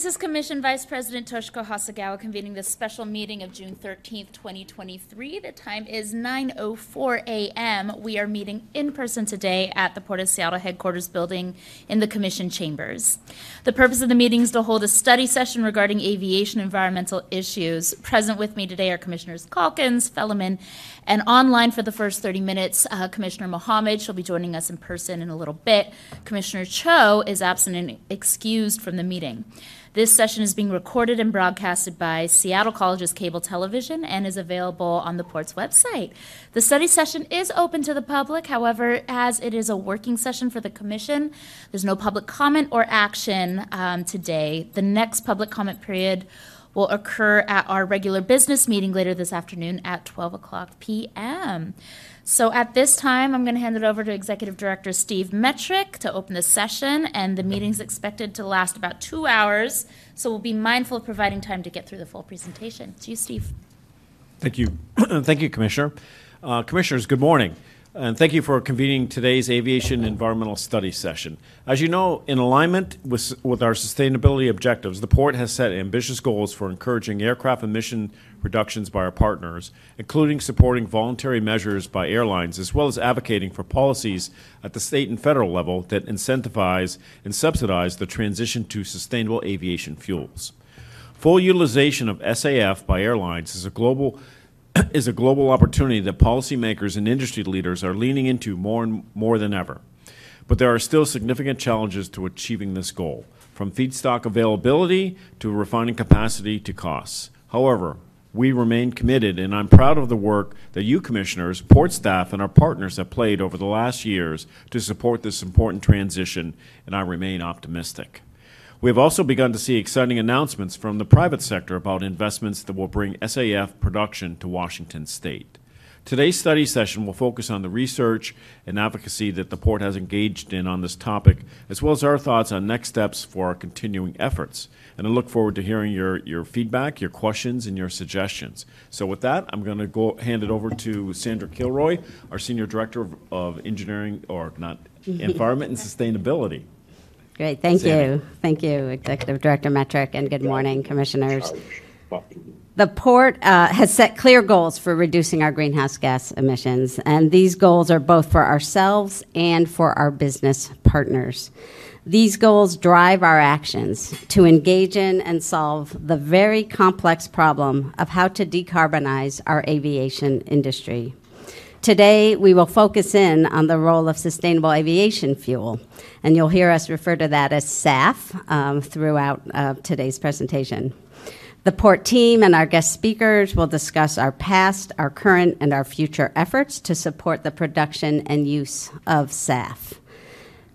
This is Commission Vice President Toshiko Hasegawa convening this special meeting of June 13th, 2023. The time is 9:04 a.m. We are meeting in person today at the Port of Seattle headquarters building in the Commission chambers. The purpose of the meeting is to hold a study session regarding aviation environmental issues. Present with me today are Commissioners Calkins, Felleman, and online for the first 30 minutes, uh, Commissioner Mohamed. She'll be joining us in person in a little bit. Commissioner Cho is absent and excused from the meeting. This session is being recorded and broadcasted by Seattle College's cable television and is available on the port's website. The study session is open to the public, however, as it is a working session for the commission, there's no public comment or action um, today. The next public comment period will occur at our regular business meeting later this afternoon at 12 o'clock p.m. So at this time, I'm going to hand it over to Executive Director Steve Metruck to open the session, and the meeting's expected to last about two hours. So we'll be mindful of providing time to get through the full presentation. To you, Steve. Thank you. Thank you, Commissioner. Uh, Commissioners, good morning. And thank you for convening today's Aviation Environmental Study session. As you know, in alignment with, with our sustainability objectives, the Port has set ambitious goals for encouraging aircraft emission reductions by our partners, including supporting voluntary measures by airlines, as well as advocating for policies at the state and federal level that incentivize and subsidize the transition to sustainable aviation fuels. Full utilization of SAF by airlines is a global is a global opportunity that policymakers and industry leaders are leaning into more and more than ever. But there are still significant challenges to achieving this goal, from feedstock availability to refining capacity to costs. However, we remain committed, and I'm proud of the work that you commissioners, port staff, and our partners have played over the last years to support this important transition, and I remain optimistic. We have also begun to see exciting announcements from the private sector about investments that will bring SAF production to Washington state. Today's study session will focus on the research and advocacy that the port has engaged in on this topic, as well as our thoughts on next steps for our continuing efforts. And I look forward to hearing your, your feedback, your questions, and your suggestions. So with that, I'm going to go hand it over to Sandra Kilroy, our Senior Director of, of Engineering, or not, Environment and Sustainability. Great, thank Sandy. you. Thank you, Executive Director Metruck, and good morning, Commissioners. The Port uh, has set clear goals for reducing our greenhouse gas emissions, and these goals are both for ourselves and for our business partners. These goals drive our actions to engage in and solve the very complex problem of how to decarbonize our aviation industry. Today, we will focus in on the role of sustainable aviation fuel, and you'll hear us refer to that as SAF um, throughout uh, today's presentation. The port team and our guest speakers will discuss our past, our current, and our future efforts to support the production and use of SAF.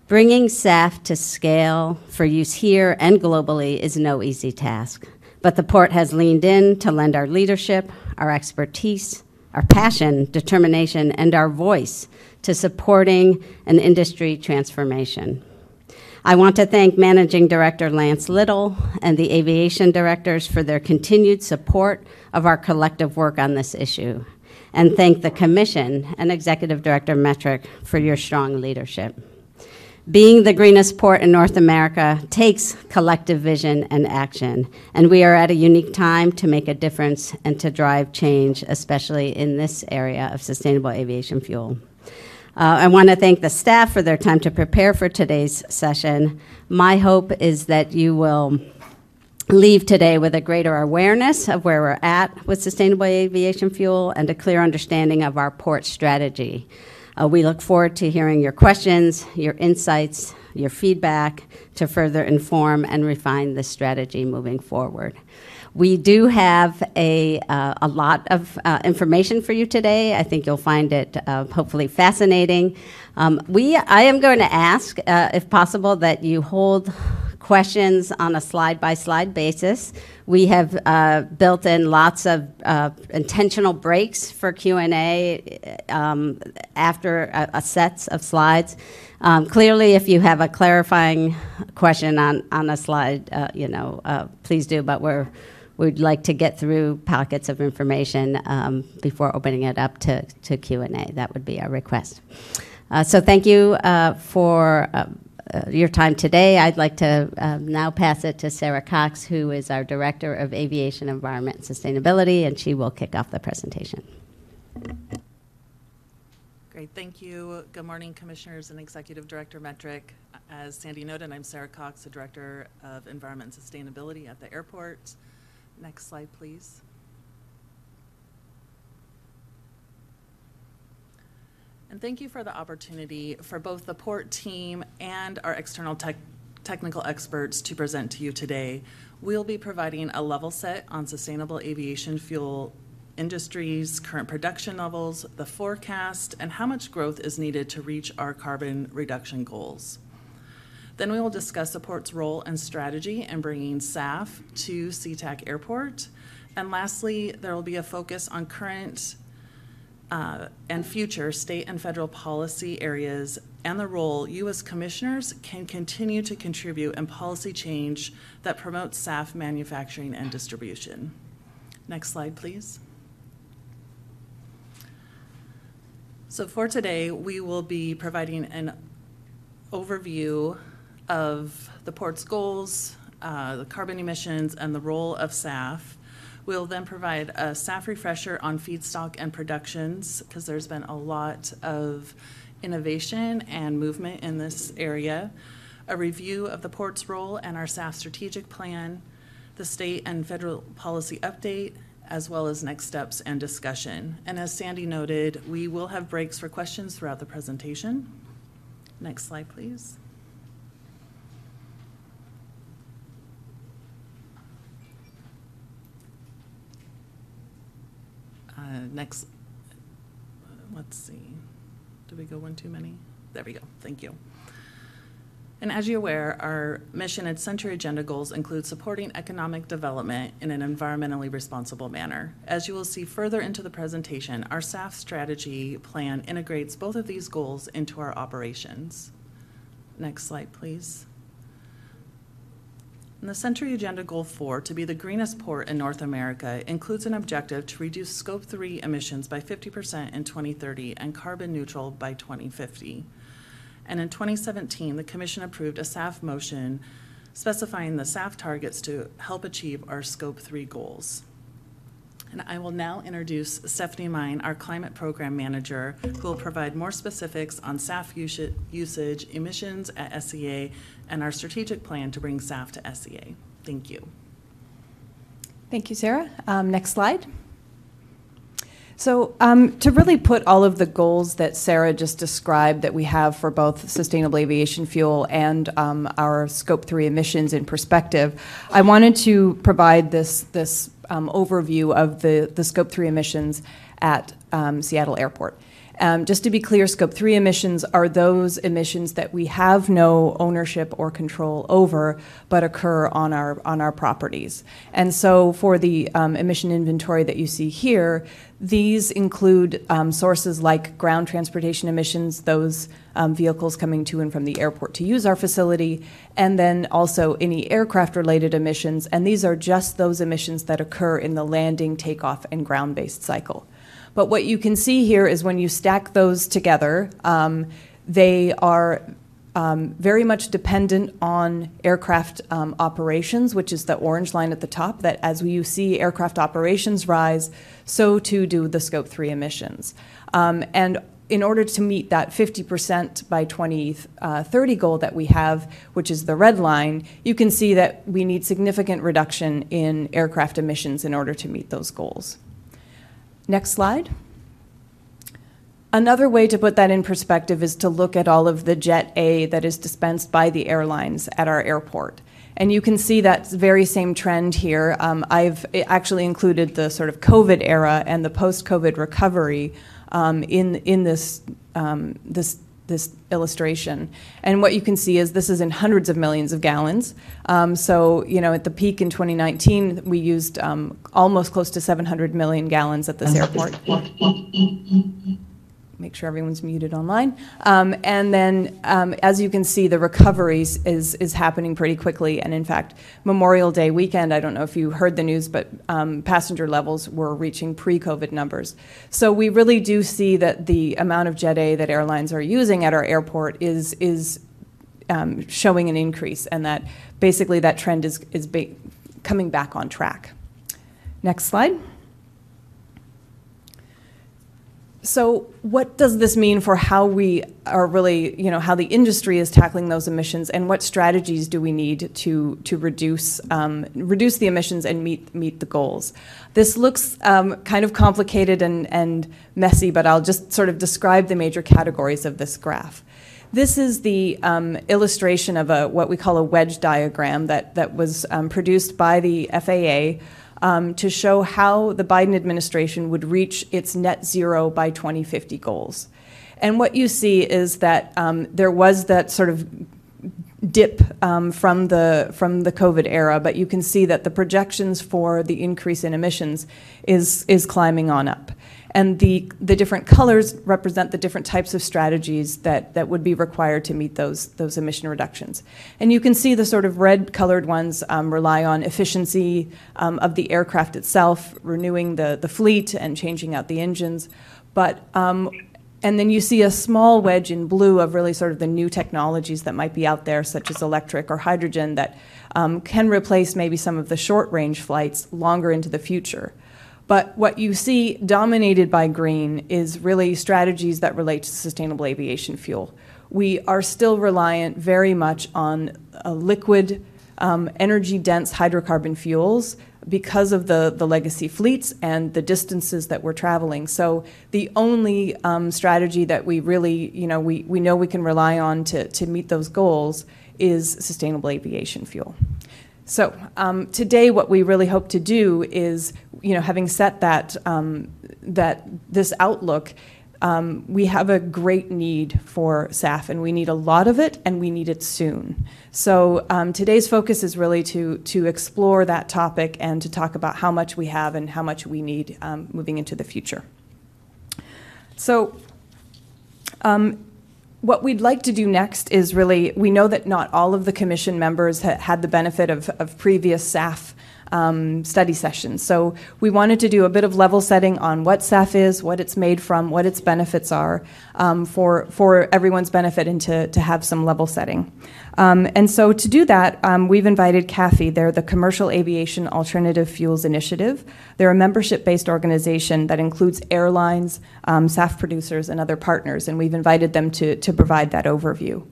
Bringing SAF to scale for use here and globally is no easy task, but the port has leaned in to lend our leadership, our expertise, our passion, determination, and our voice to supporting an industry transformation. I want to thank Managing Director Lance Little and the aviation directors for their continued support of our collective work on this issue, and thank the Commission and Executive Director Metruck for your strong leadership. Being the greenest port in North America takes collective vision and action, and we are at a unique time to make a difference and to drive change, especially in this area of sustainable aviation fuel. Uh, I want to thank the staff for their time to prepare for today's session. My hope is that you will leave today with a greater awareness of where we're at with sustainable aviation fuel and a clear understanding of our port strategy. Uh, we look forward to hearing your questions, your insights, your feedback to further inform and refine the strategy moving forward. We do have a, uh, a lot of uh, information for you today. I think you'll find it uh, hopefully fascinating. Um, we, I am going to ask, uh, if possible, that you hold questions on a slide by slide basis. We have uh, built in lots of uh, intentional breaks for Q and A um, after a, a sets of slides. Um, clearly, if you have a clarifying question on on a slide, uh, you know, uh, please do. But we're we'd like to get through packets of information um, before opening it up to, to Q&A. That would be our request. Uh, so thank you uh, for uh, your time today. I'd like to um, now pass it to Sarah Cox, who is our Director of Aviation Environment and Sustainability, and she will kick off the presentation. Great, thank you. Good morning, Commissioners and Executive Director Metruck. As Sandy noted, I'm Sarah Cox, the Director of Environment and Sustainability at the airport. Next slide, please. And thank you for the opportunity for both the port team and our external tech, technical experts to present to you today. We'll be providing a level set on sustainable aviation fuel industries, current production levels, the forecast, and how much growth is needed to reach our carbon reduction goals. Then we will discuss the port's role and strategy in bringing SAF to SeaTac Airport. And lastly, there will be a focus on current uh, and future state and federal policy areas and the role you as commissioners can continue to contribute in policy change that promotes SAF manufacturing and distribution. Next slide, please. So for today, we will be providing an overview of the port's goals, uh, the carbon emissions, and the role of SAF. We'll then provide a staff refresher on feedstock and productions because there's been a lot of innovation and movement in this area. A review of the port's role and our SAF strategic plan, the state and federal policy update, as well as next steps and discussion. And as Sandy noted, we will have breaks for questions throughout the presentation. Next slide, please. Uh, next, let's see. Did we go one too many? There we go. Thank you. And as you're aware, our mission and Century Agenda goals include supporting economic development in an environmentally responsible manner. As you will see further into the presentation, our SAF strategy plan integrates both of these goals into our operations. Next slide, please. And the Century Agenda Goal 4, to be the greenest port in North America, includes an objective to reduce Scope 3 emissions by 50% in 2030 and carbon neutral by 2050. And in 2017, the Commission approved a SAF motion specifying the SAF targets to help achieve our Scope 3 goals. And I will now introduce Stephanie Meyn, our Climate Program Manager, who will provide more specifics on SAF usage, emissions at SEA, and our strategic plan to bring SAF to SEA. Thank you. Thank you, Sarah. Um, next slide. So, um, to really put all of the goals that Sarah just described that we have for both sustainable aviation fuel and um, our Scope 3 emissions in perspective, I wanted to provide this, this um, overview of the, the Scope 3 emissions at um, Seattle Airport. Um, just to be clear, Scope 3 emissions are those emissions that we have no ownership or control over, but occur on our, on our properties. And so for the um, emission inventory that you see here, these include um, sources like ground transportation emissions, those um, vehicles coming to and from the airport to use our facility, and then also any aircraft related emissions. And these are just those emissions that occur in the landing, takeoff, and ground based cycle. But what you can see here is when you stack those together, um, they are um, very much dependent on aircraft um, operations, which is the orange line at the top, that as you see aircraft operations rise, so too do the Scope 3 emissions. Um, and in order to meet that 50% by 2030 goal that we have, which is the red line, you can see that we need significant reduction in aircraft emissions in order to meet those goals. Next slide. Another way to put that in perspective is to look at all of the Jet A that is dispensed by the airlines at our airport. And you can see that very same trend here. Um, I've actually included the sort of COVID era and the post COVID recovery um, in, in this, um, this this illustration. And what you can see is this is in hundreds of millions of gallons. Um, so, you know, at the peak in 2019, we used um, almost close to 700 million gallons at this airport make sure everyone's muted online. Um, and then, um, as you can see, the recovery is, is happening pretty quickly. And in fact, Memorial Day weekend, I don't know if you heard the news, but um, passenger levels were reaching pre COVID numbers. So we really do see that the amount of Jet A that airlines are using at our airport is, is um, showing an increase, and that basically that trend is, is coming back on track. Next slide. So, what does this mean for how we are really, you know, how the industry is tackling those emissions, and what strategies do we need to to reduce um, reduce the emissions and meet meet the goals? This looks um, kind of complicated and and messy, but I'll just sort of describe the major categories of this graph. This is the um, illustration of a what we call a wedge diagram that that was um, produced by the FAA um, to show how the Biden administration would reach its net zero by 2050 goals. And what you see is that um, there was that sort of dip um, from the from the COVID era, but you can see that the projections for the increase in emissions is is climbing on up and the, the different colors represent the different types of strategies that, that would be required to meet those, those emission reductions. And you can see the sort of red colored ones um, rely on efficiency um, of the aircraft itself, renewing the, the fleet and changing out the engines. But um, and then you see a small wedge in blue of really sort of the new technologies that might be out there, such as electric or hydrogen, that um, can replace maybe some of the short range flights longer into the future. But what you see dominated by green is really strategies that relate to sustainable aviation fuel. We are still reliant very much on liquid, um, energy dense hydrocarbon fuels because of the, the legacy fleets and the distances that we're traveling. So the only um, strategy that we really, you know, we, we know we can rely on to, to meet those goals is sustainable aviation fuel. So um, today, what we really hope to do is, you know, having set that um, that this outlook, um, we have a great need for SAF, and we need a lot of it, and we need it soon. So um, today's focus is really to to explore that topic and to talk about how much we have and how much we need um, moving into the future. So. Um, what we'd like to do next is really, we know that not all of the commission members ha- had the benefit of, of previous SAF um, study sessions. So we wanted to do a bit of level setting on what SAF is, what it's made from, what its benefits are, um, for for everyone's benefit, and to to have some level setting. Um, and so to do that, um, we've invited CAAFI. They're the Commercial Aviation Alternative Fuels Initiative. They're a membership-based organization that includes airlines, um, SAF producers, and other partners. And we've invited them to to provide that overview.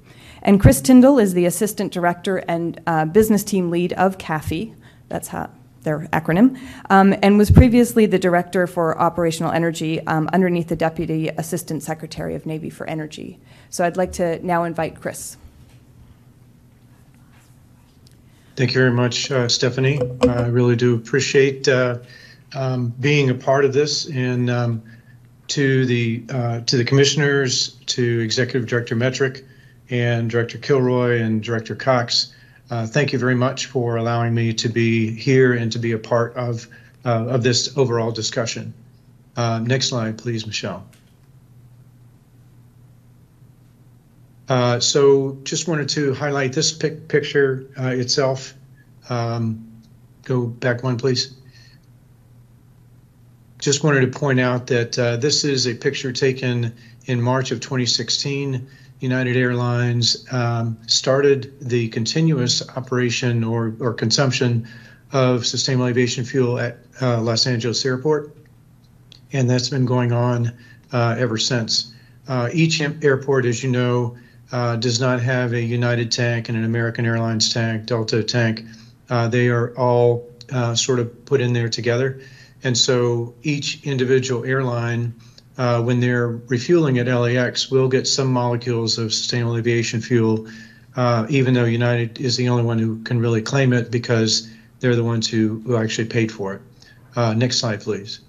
And Chris Tindal is the Assistant Director and uh, Business Team Lead of CAAFI. That's how their acronym, um, and was previously the Director for Operational Energy um, underneath the Deputy Assistant Secretary of Navy for Energy. So I'd like to now invite Chris. Thank you very much, uh, Stephanie. I really do appreciate uh, um, being a part of this, and um, to the uh, to the commissioners, to Executive Director Metruck, and Director Kilroy and Director Cox. Uh, thank you very much for allowing me to be here and to be a part of, uh, of this overall discussion. Uh, next slide, please, Michelle. Uh, so just wanted to highlight this pic picture uh, itself. Um, go back one, please. Just wanted to point out that uh, this is a picture taken in March of 2016 United Airlines um, started the continuous operation or, or consumption of sustainable aviation fuel at uh, Los Angeles Airport, and that's been going on uh, ever since. Uh, each airport, as you know, uh, does not have a United tank and an American Airlines tank, Delta tank. Uh, they are all uh, sort of put in there together. And so each individual airline uh, when they're refueling at LAX, will get some molecules of sustainable aviation fuel, uh, even though United is the only one who can really claim it because they're the ones who, who actually paid for it. Uh, next slide, please.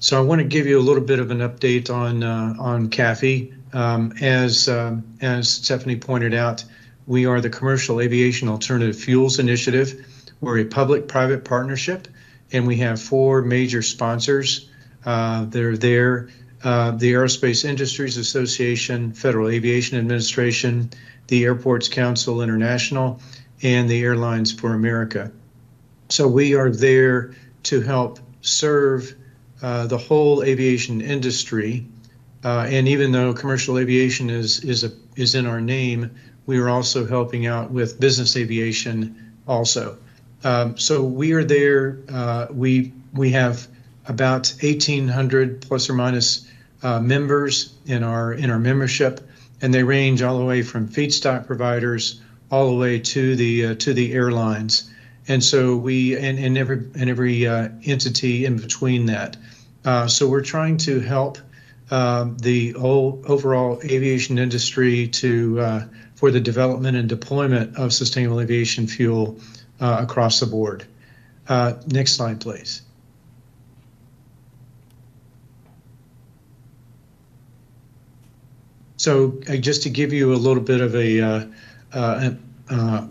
So I want to give you a little bit of an update on uh, on CAAFI. Um, as um, as Stephanie pointed out, we are the Commercial Aviation Alternative Fuels Initiative. We're a public-private partnership and we have four major sponsors uh, that are there uh, the Aerospace Industries Association, Federal Aviation Administration, the Airports Council International, and the Airlines for America. So we are there to help serve uh, the whole aviation industry Uh, and even though commercial aviation is is a, is in our name, we are also helping out with business aviation also. Um, so we are there. Uh, we we have about 1,800 plus or minus uh, members in our in our membership, and they range all the way from feedstock providers all the way to the uh, to the airlines. And so we and, and every and every uh, entity in between that. Uh, so we're trying to help um, the whole overall aviation industry to uh, for the development and deployment of sustainable aviation fuel uh, across the board. Uh, next slide, please. So uh, just to give you a little bit of a, uh, uh, uh,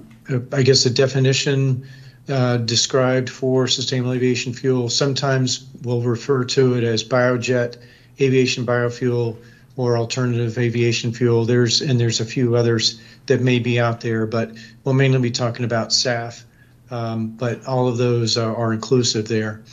I guess, a definition uh, described for sustainable aviation fuel. Sometimes we'll refer to it as biojet, aviation biofuel, or alternative aviation fuel. There's and there's a few others that may be out there, but we'll mainly be talking about SAF. Um, but all of those are, are inclusive there.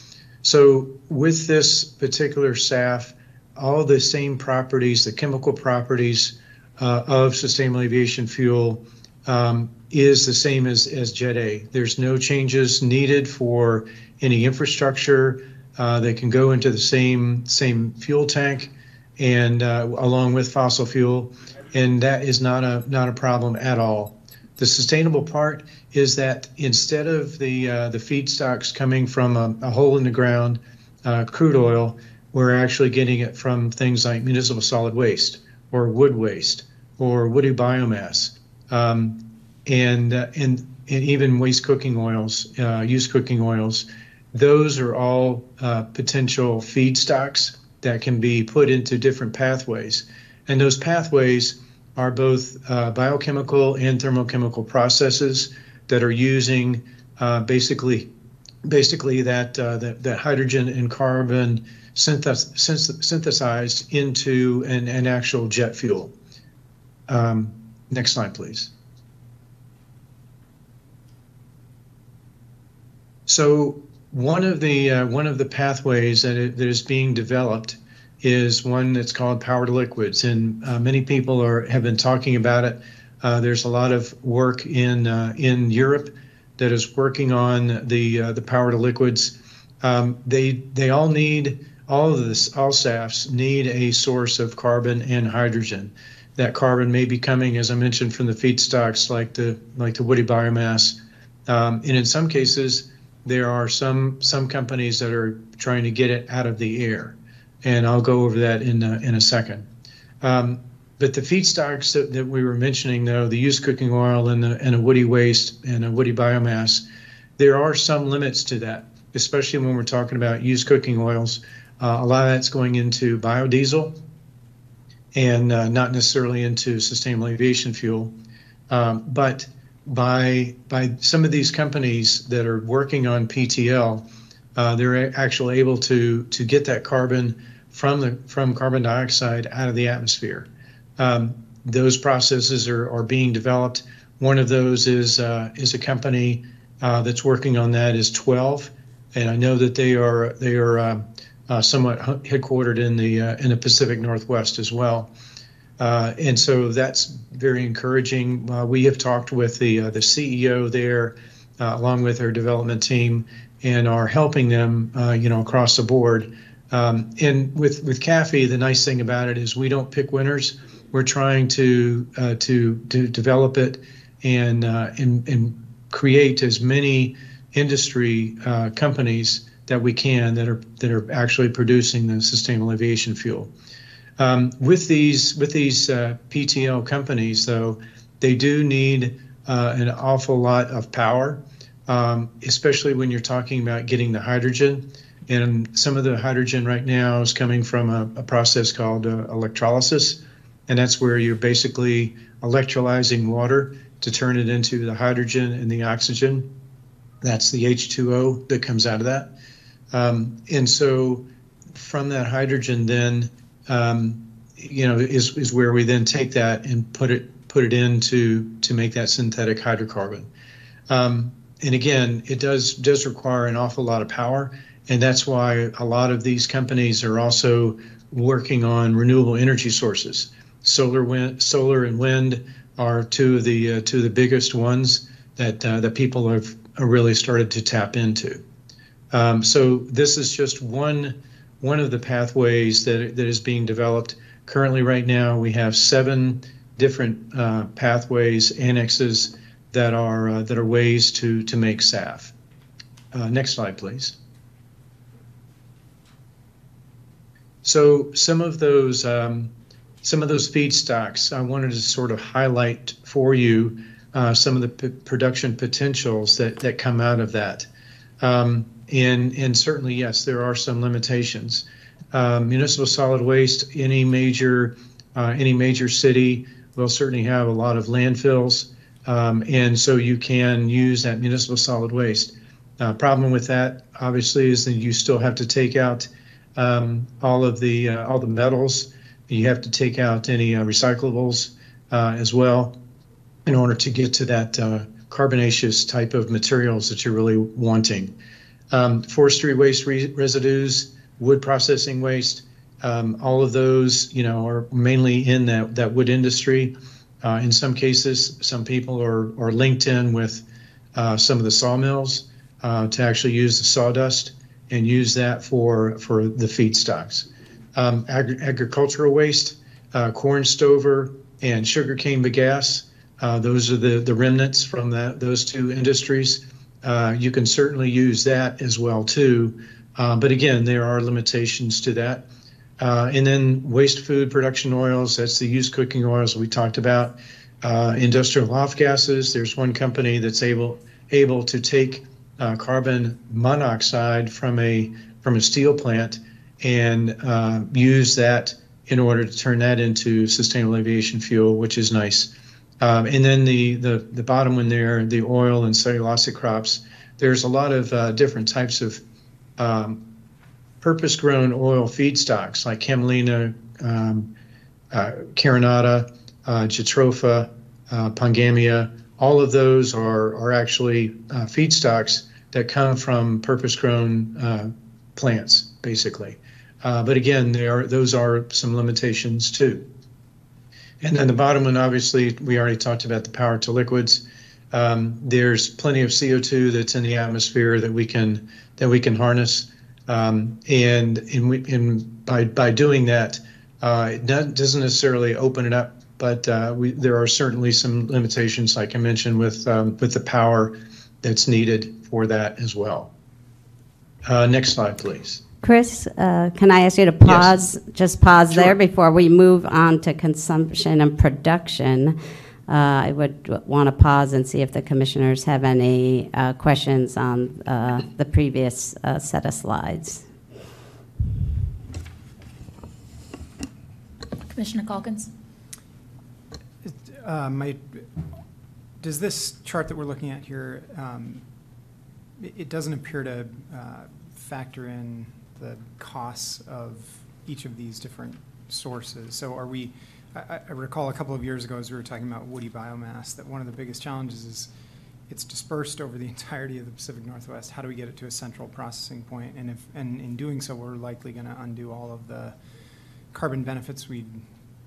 So with this particular SAF, all the same properties, the chemical properties uh, of sustainable aviation fuel um, is the same as, as Jet A. There's no changes needed for any infrastructure. Uh, they can go into the same same fuel tank and uh, along with fossil fuel, and that is not a not a problem at all. The sustainable part is that instead of the uh, the feedstocks coming from a, a hole in the ground, uh, crude oil, we're actually getting it from things like municipal solid waste or wood waste or woody biomass, um, and, uh, and and even waste cooking oils, uh, used cooking oils. Those are all uh, potential feedstocks that can be put into different pathways, and those pathways are both uh, biochemical and thermochemical processes that are using uh, basically basically that, uh, that that hydrogen and carbon synthesized into an, an actual jet fuel. Um, next slide, please. So one of the uh, one of the pathways that, it, that is being developed is one that's called power to liquids, and uh, many people are have been talking about it. Uh, there's a lot of work in uh, in Europe that is working on the uh, the power to liquids. Um, they they all need all of this, all SAFs need a source of carbon and hydrogen. That carbon may be coming, as I mentioned, from the feedstocks like the like the woody biomass, um, and in some cases, there are some some companies that are trying to get it out of the air, and I'll go over that in a, in a second. Um, but the feedstocks that, that, we were mentioning, though, the used cooking oil and the and a woody waste and a woody biomass, there are some limits to that, especially when we're talking about used cooking oils. Uh, a lot of that's going into biodiesel and uh, not necessarily into sustainable aviation fuel. Um, but by by some of these companies that are working on PTL, uh, they're actually able to to get that carbon from the from carbon dioxide out of the atmosphere. Um, those processes are, are being developed. One of those is uh, is a company uh, that's working on that is Twelve, and I know that they are they are um, uh, somewhat headquartered in the uh, in the Pacific Northwest as well. Uh, and so that's very encouraging. Uh, we have talked with the uh, the CEO there, uh, along with our development team, and are helping them, you know, across the board. Um, and with with CAAFI, the nice thing about it is we don't pick winners. We're trying to to to develop it and and and create as many industry companies that we can that are that are actually producing the sustainable aviation fuel. Um, with these with these uh, PTL companies, though, they do need uh, an awful lot of power, um, especially when you're talking about getting the hydrogen. And some of the hydrogen right now is coming from a, a process called uh, electrolysis, and that's where you're basically electrolyzing water to turn it into the hydrogen and the oxygen. That's the H2O that comes out of that. Um, and so from that hydrogen, then um, you know is is where we then take that and put it put it into to make that synthetic hydrocarbon. Um, and again, it does does require an awful lot of power, and that's why a lot of these companies are also working on renewable energy sources. Solar, wind, solar and wind are two of the uh, two of the biggest ones that uh, that people have really started to tap into. Um, so this is just one one of the pathways that that is being developed currently. Right now, we have seven different uh, pathways annexes that are uh, that are ways to to make SAF. Uh, next slide, please. So some of those um, some of those feedstocks, I wanted to sort of highlight for you uh, some of the p- production potentials that that come out of that. Um, and and certainly, yes, there are some limitations. Um, municipal solid waste, any major uh, any major city will certainly have a lot of landfills, um, and so you can use that municipal solid waste. Uh, problem with that, obviously, is that you still have to take out um, all of the uh, all the metals. You have to take out any uh, recyclables uh, as well in order to get to that uh, carbonaceous type of materials that you're really wanting. Um, forestry waste re- residues, wood processing waste, um, all of those, you know, are mainly in that that wood industry. Uh, in some cases, some people are are linked in with some of the sawmills to actually use the sawdust and use that for for the feedstocks. Um, agri- agricultural waste, uh, corn stover, and sugarcane bagasse. Uh, those are the, the remnants from that, those two industries. Uh, you can certainly use that as well too, uh, but again, there are limitations to that. Uh, and then waste food production oils. That's the used cooking oils we talked about. Uh, industrial off gases. There's one company that's able able to take carbon monoxide from a from a steel plant and uh, use that in order to turn that into sustainable aviation fuel, which is nice. Um, and then the, the the bottom one there, the oil and cellulosic crops. There's a lot of uh, different types of um, purpose-grown oil feedstocks like camelina, um, uh, carinata, uh, jatropha, uh, pongamia, all of those are, are actually uh, feedstocks that come from purpose-grown uh, plants, basically. Uh, but again, there are, those are some limitations too. And then the bottom one, obviously, we already talked about the power to liquids. Um, there's plenty of CO2 that's in the atmosphere that we can that we can harness, um, and by by doing that, uh, it doesn't necessarily open it up but uh, we, there are certainly some limitations, like I mentioned, with um, with the power that's needed for that as well. Uh, next slide, please. Chris, uh, can I ask you to pause, Yes. just pause Sure. there before we move on to consumption and production? Uh, I would want to pause and see if the commissioners have any uh, questions on uh, the previous uh, set of slides. Commissioner Calkins? Uh, my, does this chart that we're looking at here, um, it, it doesn't appear to uh, factor in the costs of each of these different sources. So are we, I, I recall a couple of years ago as we were talking about woody biomass, that one of the biggest challenges is it's dispersed over the entirety of the Pacific Northwest. How do we get it to a central processing point? And if, and in doing so, we're likely going to undo all of the carbon benefits we'd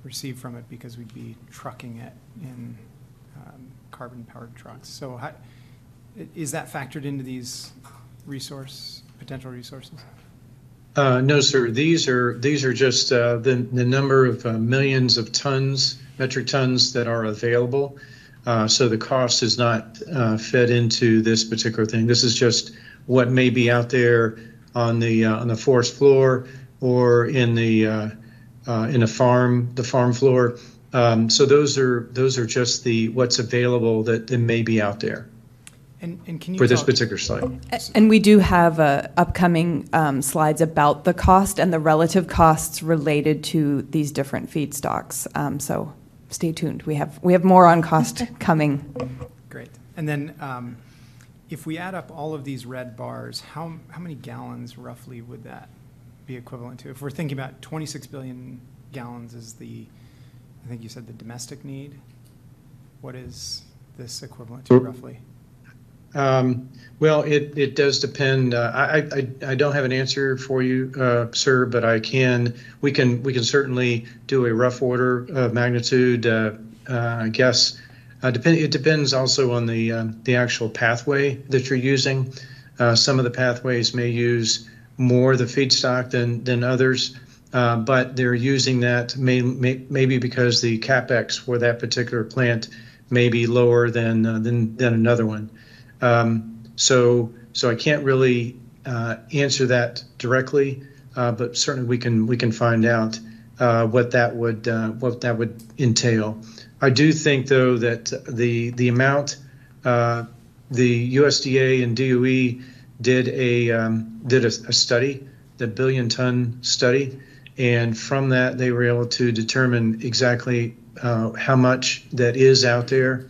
receive from it because we'd be trucking it in um, carbon-powered trucks. So how, is that factored into these resource, potential resources? Uh, no, sir. These are these are just uh, the the number of uh, millions of tons, metric tons that are available. Uh, so the cost is not uh, fed into this particular thing. This is just what may be out there on the uh, on the forest floor or in the in a farm the farm floor. Um, so those are those are just the what's available that, that may be out there And, and can you for this particular slide. And we do have uh, upcoming um, slides about the cost and the relative costs related to these different feedstocks. Um, So stay tuned. We have, we have more on cost coming. Great. And then um, if we add up all of these red bars, how, how many gallons roughly would that be equivalent to? If we're thinking about 26 billion gallons is the, I think you said the domestic need, what is this equivalent to roughly? Um, well, it, it does depend. Uh, I, I, I don't have an answer for you, uh, sir, but I can, we can, we can certainly do a rough order of magnitude, uh, uh, I guess. Uh, depend, it depends also on the, um, the actual pathway that you're using. Uh, some of the pathways may use more of the feedstock than, than others, uh, but they're using that may, may, maybe because the capex for that particular plant may be lower than, uh, than, than another one. Um, so, so I can't really uh, answer that directly, uh, but certainly we can we can find out uh, what that would uh, what that would entail. I do think though that the the amount uh, the USDA and DOE did a um, did a, a study, the billion ton study, and from that they were able to determine exactly uh, how much that is out there.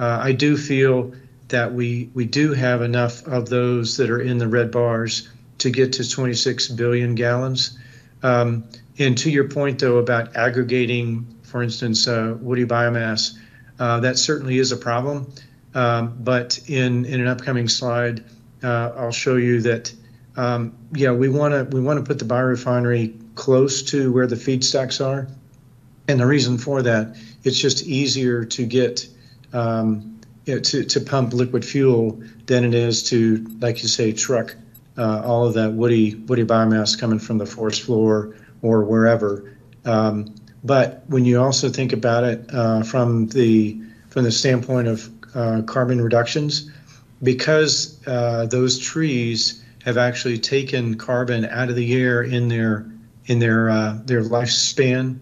I do feel that we we do have enough of those that are in the red bars to get to 26 billion gallons. Um, and to your point, though, about aggregating, for instance, uh, woody biomass, uh, that certainly is a problem. Um, but in in an upcoming slide, uh, I'll show you that. Um, yeah, we want to we want to put the biorefinery close to where the feedstocks are, and the reason for that, it's just easier to get um, you know, to, to pump liquid fuel than it is to, like you say, truck uh, all of that woody woody biomass coming from the forest floor or wherever. Um, but when you also think about it uh, from the from the standpoint of uh, carbon reductions, because uh, those trees have actually taken carbon out of the air in their in their uh, their lifespan,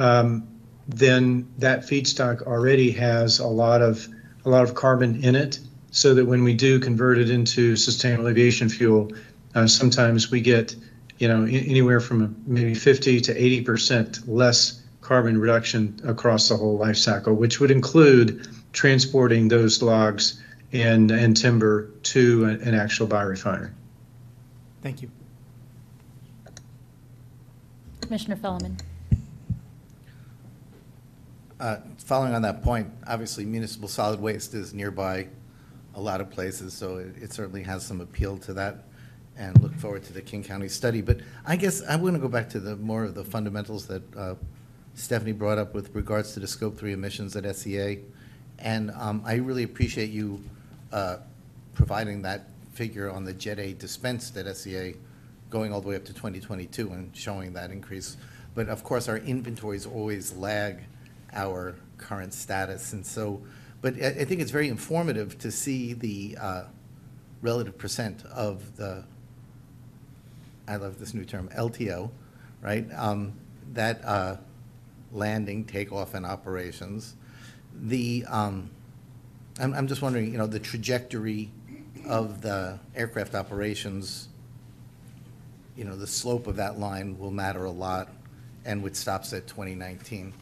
um, then that feedstock already has a lot of a lot of carbon in it, so that when we do convert it into sustainable aviation fuel, uh, sometimes we get, you know, anywhere from maybe 50 to 80 percent less carbon reduction across the whole life cycle, which would include transporting those logs and and timber to an, an actual biorefinery. Thank you. Commissioner Felleman. Uh, Following on that point, obviously municipal solid waste is nearby a lot of places, so it it certainly has some appeal to that, and look forward to the King County study. But I guess I want to go back to the, more of the fundamentals that uh, Stephanie brought up with regards to the Scope 3 emissions at SEA. And um, I really appreciate you uh, providing that figure on the Jet A dispensed at SEA, going all the way up to 2022 and showing that increase. But of course, our inventories always lag our current status. And so, but I, I think it's very informative to see the uh, relative percent of the, I love this new term, LTO, right? Um, that uh, landing, takeoff, and operations. The, um, I'm, I'm just wondering, you know, the trajectory of the aircraft operations, you know, the slope of that line will matter a lot, and which stops at 2019.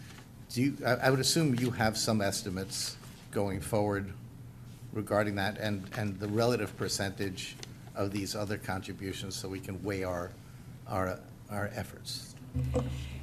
Do you, I, I would assume you have some estimates going forward regarding that and, and the relative percentage of these other contributions so we can weigh our, our, our efforts.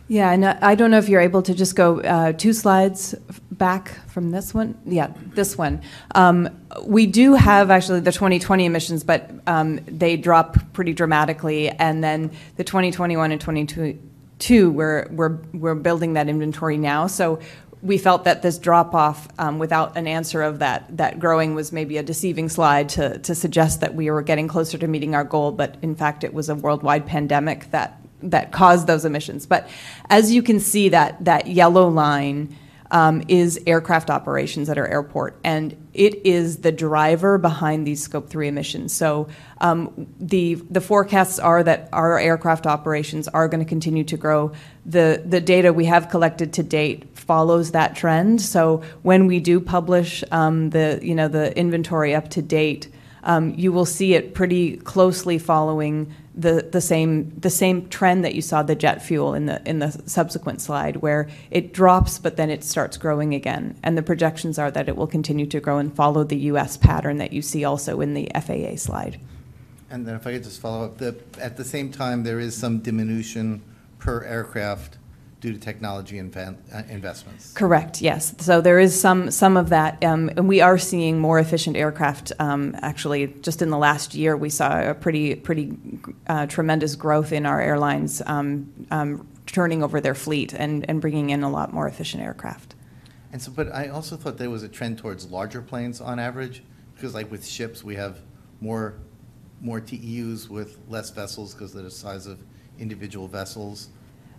Yeah, and I don't know if you're able to just go uh, two slides back from this one. Yeah, this one. Um, we do have actually the 2020 emissions, but um, they drop pretty dramatically, and then the 2021 and 2022 two, we're, we're, we're building that inventory now. So we felt that this drop off um, without an answer of that, that growing was maybe a deceiving slide to, to suggest that we were getting closer to meeting our goal. But in fact, it was a worldwide pandemic that, that caused those emissions. But as you can see, that, that yellow line um, is aircraft operations at our airport, and it is the driver behind these Scope 3 emissions. So um, the, the forecasts are that our aircraft operations are going to continue to grow. The, the data we have collected to date follows that trend. So when we do publish um, the, you know, the inventory up to date, um, you will see it pretty closely following the, the same the same trend that you saw the jet fuel in the in the subsequent slide, where it drops but then it starts growing again, and the projections are that it will continue to grow and follow the U.S. pattern that you see also in the FAA slide. And then if I could just follow up, the, at the same time, there is some diminution per aircraft due to technology inven- uh, investments. Correct, yes. So there is some, some of that, um, and we are seeing more efficient aircraft. Um, actually, just in the last year, we saw a pretty, pretty uh, tremendous growth in our airlines um, um, turning over their fleet and, and bringing in a lot more efficient aircraft. And so, but I also thought there was a trend towards larger planes on average, because like with ships, we have more, more TEUs with less vessels because of the size of individual vessels.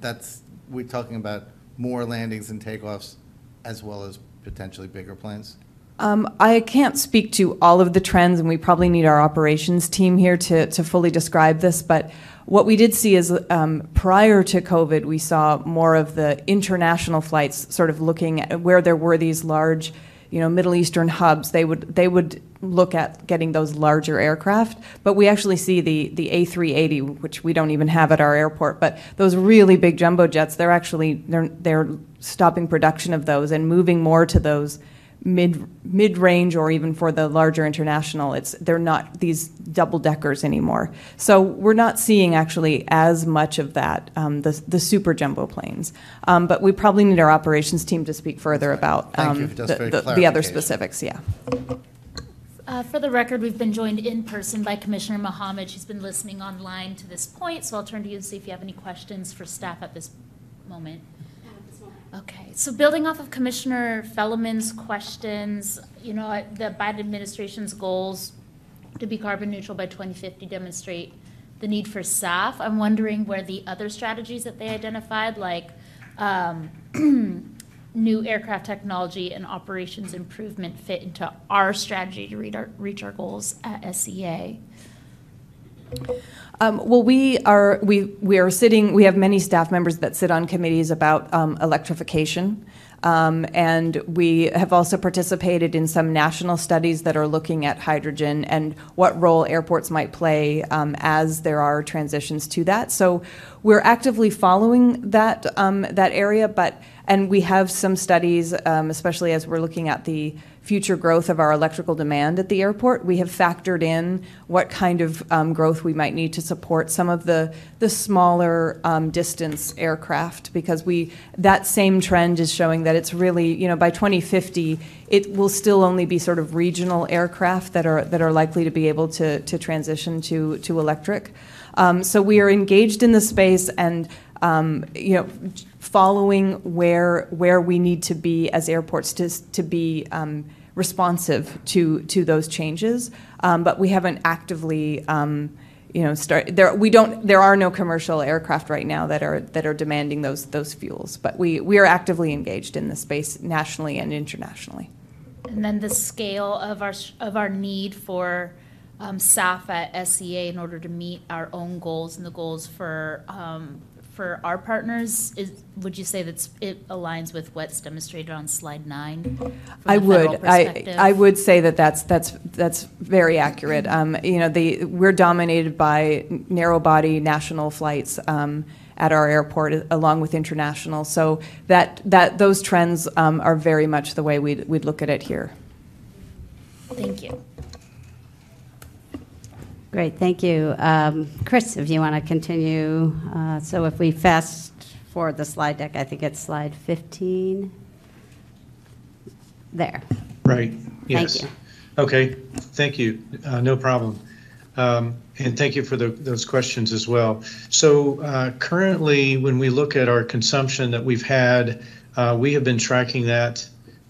That's, we're talking about more landings and takeoffs as well as potentially bigger planes? Um, I can't speak to all of the trends, and we probably need our operations team here to, to fully describe this. But what we did see is um, prior to COVID, we saw more of the international flights sort of looking at where there were these large, you know, Middle Eastern hubs. They would they would look at getting those larger aircraft. But we actually see the the A380, which we don't even have at our airport. But those really big jumbo jets, they're actually they're they're stopping production of those and moving more to those mid mid range or even for the larger international it's they're not these double deckers anymore. So we're not seeing actually as much of that um, the, the super jumbo planes. Um, but we probably need our operations team to speak further about um, the, the, the other specifics yeah. Uh, For the record, we've been joined in person by Commissioner Mohamed. She's been listening online to this point, so I'll turn to you and see if you have any questions for staff at this moment. Okay, so building off of Commissioner Felleman's questions, you know, the Biden administration's goals to be carbon neutral by 2050 demonstrate the need for SAF. I'm wondering where the other strategies that they identified, like um, new aircraft technology and operations improvement fit into our strategy to reach our, reach our goals at SEA. Um, well, we are we we are sitting. We have many staff members that sit on committees about um, electrification, um, and we have also participated in some national studies that are looking at hydrogen and what role airports might play um, as there are transitions to that. So, we're actively following that um, that area, but and we have some studies, um, especially as we're looking at the future growth of our electrical demand at the airport. We have factored in what kind of um, growth we might need to support some of the the smaller um, distance aircraft because we that same trend is showing that it's really you know by 2050 it will still only be sort of regional aircraft that are that are likely to be able to to transition to to electric. Um, so we are engaged in the space and um, you know, following where where we need to be as airports to to be um, responsive to to those changes, um, but we haven't actively. Um, you know, start there. We don't. There are no commercial aircraft right now that are that are demanding those those fuels. But we we are actively engaged in the space nationally and internationally. And then the scale of our, of our need for um, SAF at SEA in order to meet our own goals and the goals for, um, for our partners, is, would you say that's, it aligns with what's demonstrated on slide nine? from I the federal would. I, perspective? I would say that that's, that's, that's very accurate. Um, you know, the, we're dominated by narrow-body national flights um, at our airport, along with international. So that, that, those trends um, are very much the way we'd, we'd look at it here. Thank you. Great, thank you. Um, Chris, if you want to continue, uh, so if we fast forward the slide deck, I think it's slide 15. There. Right, yes. you. Okay, thank you, Uh, no problem. Um, And thank you for the- those questions as well. So uh, currently, when we look at our consumption that we've had, uh, we have been tracking that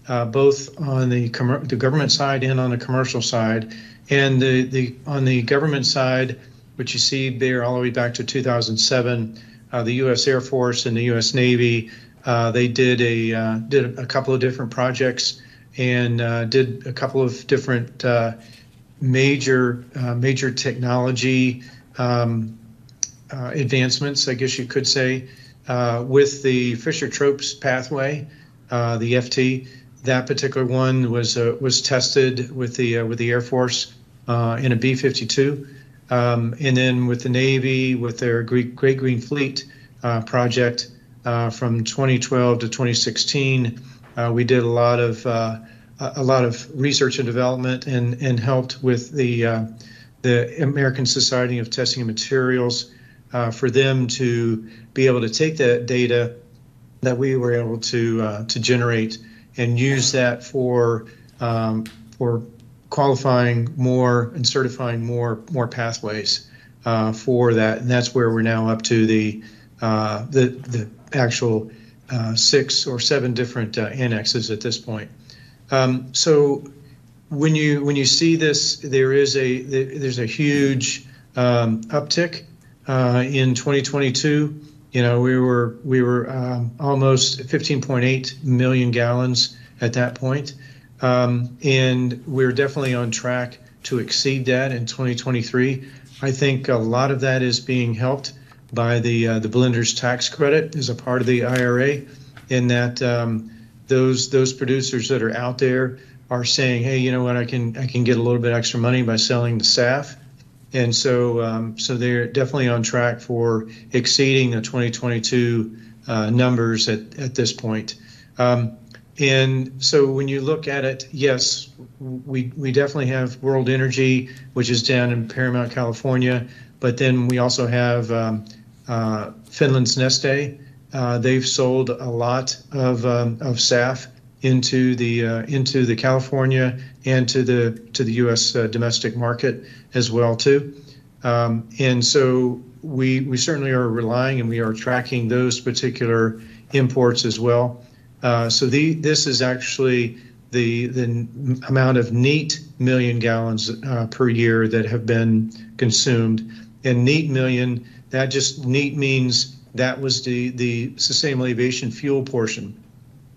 uh, both on the the government side and on the commercial side. And the, the, on the government side, which you see there all the way back to 2007, uh, the U.S. Air Force and the U.S. Navy, uh, they did a, uh, did a couple of different projects and uh, did a couple of different uh, major uh, major technology um, advancements, I guess you could say, with the Fischer-Tropsch pathway, the FT. That particular one was was tested with the with the Air Force uh, in a B-52, um, and then with the Navy with their Great, Great Green Fleet uh, project uh, from 2012 to 2016. Uh, we did a lot of uh, a lot of research and development and, and helped with the the American Society of Testing and Materials for them to be able to take that data that we were able to to generate and use that for um, for qualifying more and certifying more more pathways uh, for that, and that's where we're now up to the uh, the the actual uh, six or seven different uh, annexes at this point. Um, so when you when you see this, there is a there's a huge um, uptick uh, in 2022. You know, we were we were um, almost 15.8 million gallons at that point, um, and we're definitely on track to exceed that in 2023. I think a lot of that is being helped by the uh, the blenders tax credit as a part of the IRA, in that um, those those producers that are out there are saying, hey, you know what, I can I can get a little bit extra money by selling the SAF, and so um, so they're definitely on track for exceeding the 2022 uh, numbers at at this point. Um, and so when you look at it, yes, we we definitely have World Energy, which is down in Paramount, California, but then we also have um, uh, Finland's Neste. Uh, they've sold a lot of um, of SAF into the uh, into the California and to the to the U.S. Uh, domestic market as well too. Um, and so we we certainly are relying and we are tracking those particular imports as well. Uh, so the this is actually the the amount of neat million gallons uh, per year that have been consumed. And neat million that just neat means that was the the sustainable aviation fuel portion.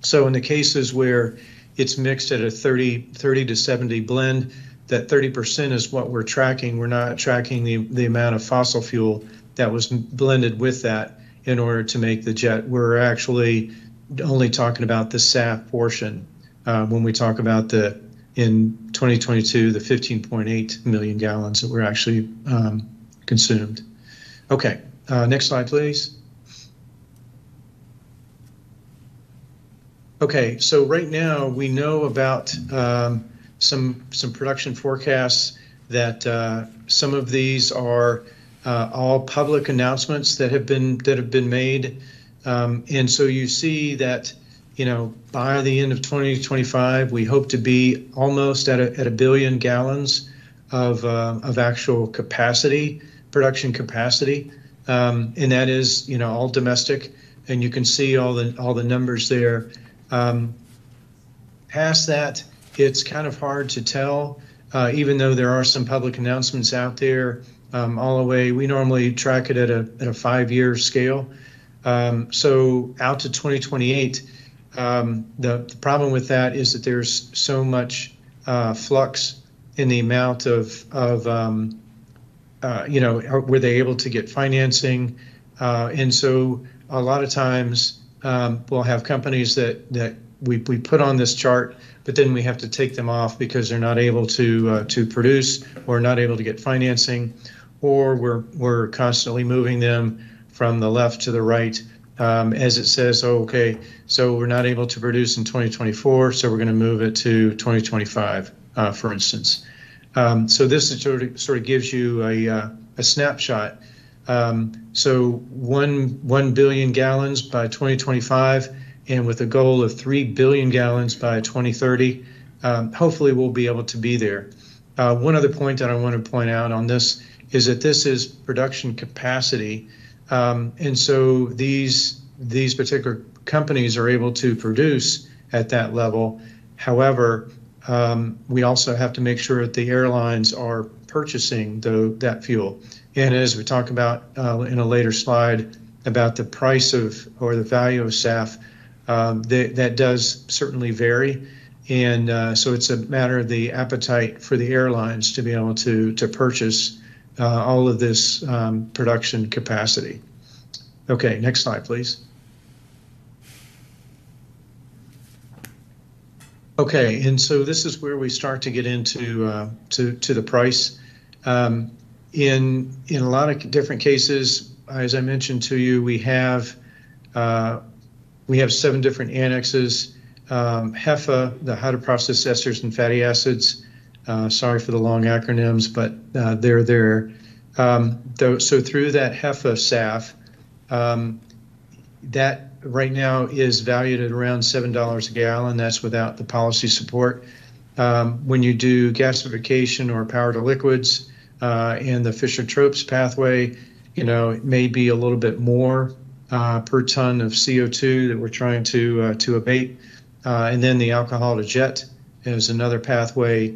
So in the cases where it's mixed at a 30, 30 to 70 blend, that 30% is what we're tracking. We're not tracking the, the amount of fossil fuel that was blended with that in order to make the jet. We're actually only talking about the SAF portion uh, when we talk about the in 2022 the 15.8 million gallons that were actually um, consumed. Okay, uh, next slide, please. Okay, so right now we know about um, some some production forecasts that uh, some of these are uh, all public announcements that have been that have been made, um, and so you see that you know by the end of 2025 we hope to be almost at a, at a billion gallons of uh, of actual capacity production capacity, um, and that is you know all domestic, and you can see all the all the numbers there. Um, past that, it's kind of hard to tell, uh, even though there are some public announcements out there um, all the way. We normally track it at a, at a five year scale. Um, so out to 2028, um, the, the, problem with that is that there's so much uh, flux in the amount of, of um, uh, you know, were they able to get financing? Uh, and so a lot of times um, we'll have companies that that we, we put on this chart, but then we have to take them off because they're not able to uh, to produce or not able to get financing, or we're we're constantly moving them from the left to the right. Um, as it says, oh, okay, so we're not able to produce in 2024, so we're going to move it to 2025, uh, for instance. Um, so this sort of, sort of gives you a, uh, a snapshot um, so one one billion gallons by 2025, and with a goal of three billion gallons by 2030. Um, hopefully, we'll be able to be there. Uh, one other point that I want to point out on this is that this is production capacity, um, and so these these particular companies are able to produce at that level. However, um, we also have to make sure that the airlines are purchasing the, that fuel. And as we talk about uh, in a later slide about the price of or the value of SAF, um, that does certainly vary. And uh, so it's a matter of the appetite for the airlines to be able to, to purchase uh, all of this um, production capacity. Okay, next slide, please. Okay, and so this is where we start to get into uh, to to the price. Um, in in a lot of different cases, as I mentioned to you, we have uh, we have seven different annexes. Um, HEFA, the hydroprocessed esters and fatty acids. Uh, sorry for the long acronyms, but uh, they're there. Um, so through that HEFA SAF, um, that right now is valued at around $7 a gallon. That's without the policy support. Um, when you do gasification or power to liquids uh, and the Fischer-Tropsch pathway, you know, it may be a little bit more uh, per ton of CO2 that we're trying to uh, to abate. Uh, and then the alcohol to jet is another pathway,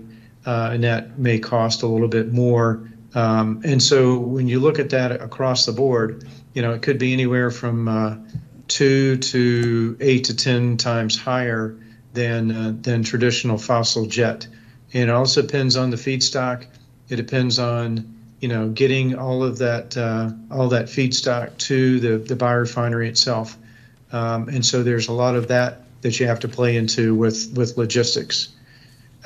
uh, and that may cost a little bit more. Um, and so when you look at that across the board, you know, it could be anywhere from uh, two to eight to ten times higher than uh, than traditional fossil jet. And it also depends on the feedstock. It depends on you know getting all of that uh, all that feedstock to the the biorefinery itself. Um, and so there's a lot of that that you have to play into with with logistics.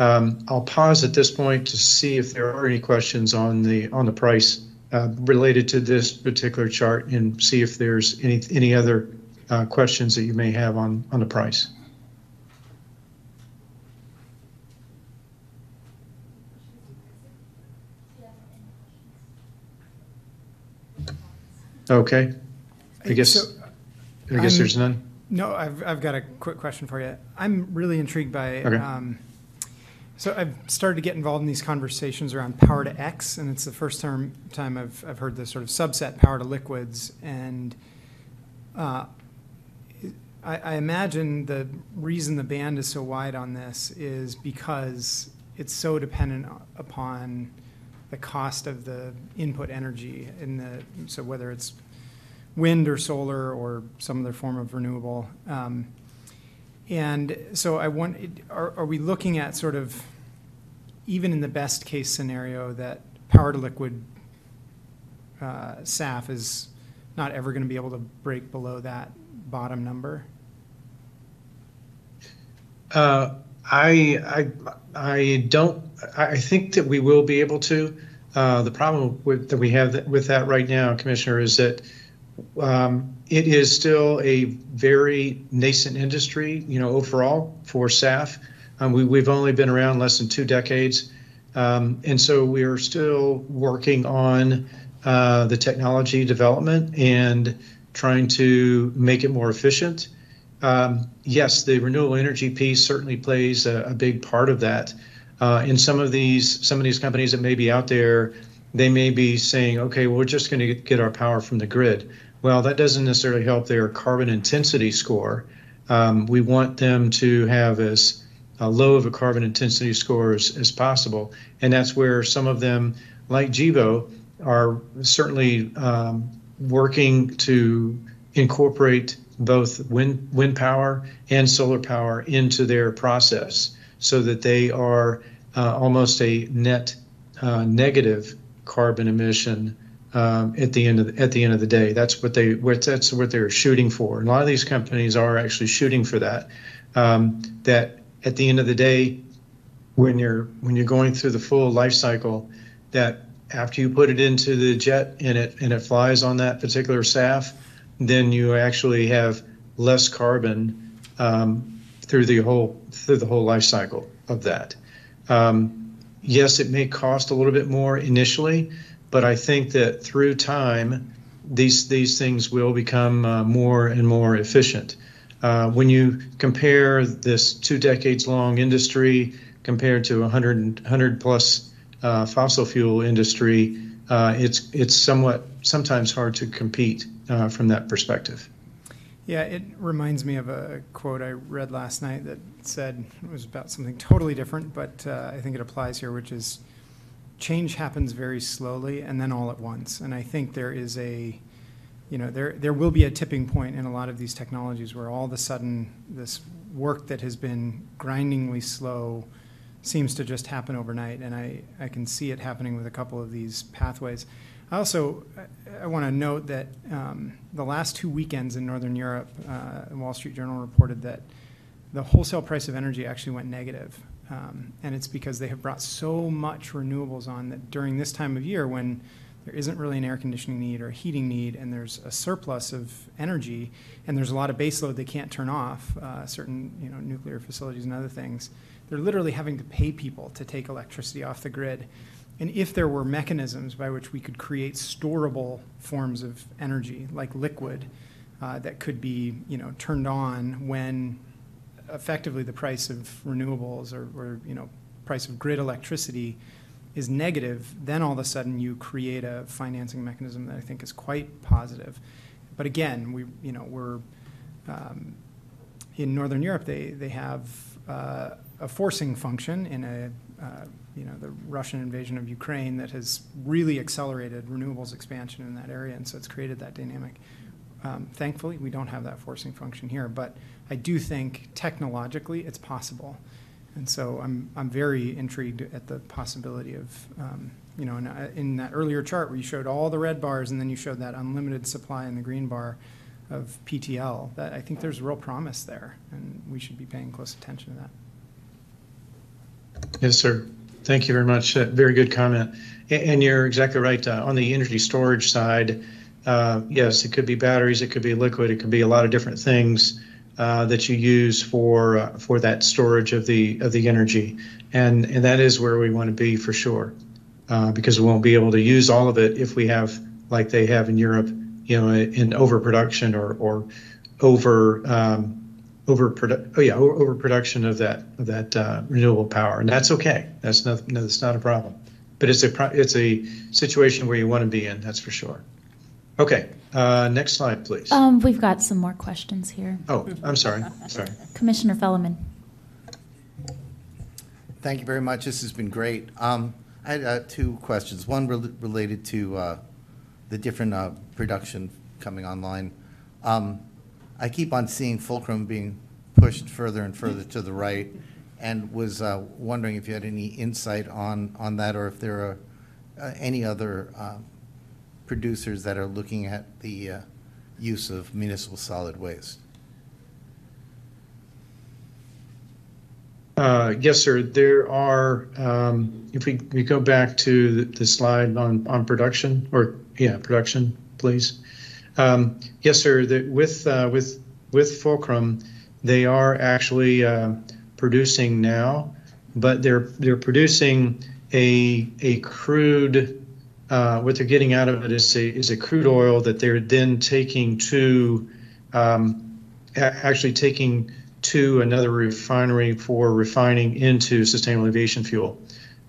Um, I'll pause at this point to see if there are any questions on the on the price uh, related to this particular chart, and see if there's any any other uh, questions that you may have on on the price. Okay. I guess So, I guess I'm- there's none. No, I've, I've got a quick question for you. I'm really intrigued by, Okay. um, so I've started to get involved in these conversations around power to X, and it's the first term, time I've, I've heard this sort of subset, power to liquids. And uh, I, I imagine the reason the band is so wide on this is because it's so dependent upon the cost of the input energy in the, so whether it's wind or solar or some other form of renewable. Um, and so I want, are, are we looking at sort of, even in the best case scenario, that power to liquid uh, SAF is not ever going to be able to break below that bottom number? Uh, I, I, I don't, I think that we will be able to. Uh, the problem with, that we have th- with that right now, Commissioner, is that um, it is still a very nascent industry, you know, overall for SAF. Um, we, we've only been around less than two decades. Um, and so we are still working on uh, the technology development and trying to make it more efficient. Um, yes, the renewable energy piece certainly plays a, a big part of that. Uh, in some of these some of these companies that may be out there, they may be saying, okay, well, we're just going to get our power from the grid. Well, that doesn't necessarily help their carbon intensity score. Um, we want them to have as uh, low of a carbon intensity score as, as possible, and that's where some of them, like Gevo, are certainly um, working to incorporate both wind wind power and solar power into their process, so that they are uh, almost a net uh, negative carbon emission um, at the end of the, at the end of the day. That's what they what that's what they're shooting for. And a lot of these companies are actually shooting for that. Um, that at the end of the day, when you're when you're going through the full life cycle, that after you put it into the jet and it and it flies on that particular SAF, then you actually have less carbon um, through the whole through the whole life cycle of that. Um, yes, it may cost a little bit more initially, but I think that through time, these these things will become uh, more and more efficient. Uh, when you compare this two decades long industry compared to a 100, 100 plus uh, fossil fuel industry, uh, it's it's somewhat sometimes hard to compete uh, from that perspective. Yeah, it reminds me of a quote I read last night that said it was about something totally different, but uh, I think it applies here, which is change happens very slowly and then all at once. And I think there is a, you know, there there will be a tipping point in a lot of these technologies where all of a sudden this work that has been grindingly slow seems to just happen overnight. And I, I can see it happening with a couple of these pathways. I also I want to note that um, the last two weekends in Northern Europe, uh, Wall Street Journal reported that the wholesale price of energy actually went negative. Um, and it's because they have brought so much renewables on that during this time of year when there isn't really an air conditioning need or a heating need and there's a surplus of energy and there's a lot of baseload they can't turn off, uh, certain you know, nuclear facilities and other things, they're literally having to pay people to take electricity off the grid. And if there were mechanisms by which we could create storable forms of energy, like liquid, uh, that could be, you know, turned on when effectively the price of renewables or, or, you know, price of grid electricity is negative, then all of a sudden you create a financing mechanism that I think is quite positive. But again, we, you know, we're, um, in Northern Europe, they, they have uh, a forcing function in a, uh, you know, the Russian invasion of Ukraine that has really accelerated renewables expansion in that area, and so it's created that dynamic. Um, Thankfully, we don't have that forcing function here, but I do think technologically it's possible. And so I'm, I'm very intrigued at the possibility of, um, you know, in, uh, in that earlier chart where you showed all the red bars and then you showed that unlimited supply in the green bar of PTL, that I think there's real promise there, and we should be paying close attention to that. Yes, sir. Thank you very much. Uh, Very good comment. A- And you're exactly right. uh, On the energy storage side, uh, yes, it could be batteries, it could be liquid, it could be a lot of different things uh, that you use for, uh, for that storage of the, of the energy. And, and that is where we want to be for sure. Uh, Because we won't be able to use all of it if we have, like they have in Europe, you know, in overproduction or, or over, um, oh yeah, overproduction of that of that uh, renewable power, and that's okay. That's not no, that's not a problem. But it's a it's a situation where you want to be in. That's for sure. Okay, uh, next slide, please. Um, we've got some more questions here. oh, I'm sorry. Sorry. Commissioner Felleman. Thank you very much. This has been great. Um, I had uh, two questions. One rel- related to uh, the different uh, production coming online. Um, I keep on seeing Fulcrum being pushed further and further to the right, and was uh, wondering if you had any insight on, on that, or if there are uh, any other uh, producers that are looking at the uh, use of municipal solid waste. Uh, yes, sir. There are. Um, if we, we go back to the, the slide on on production, or yeah, production, please. Um, yes, sir. The, with uh, with with Fulcrum, they are actually uh, producing now, but they're they're producing a a crude. Uh, what they're getting out of it is a is a crude oil that they're then taking to um, actually taking to another refinery for refining into sustainable aviation fuel.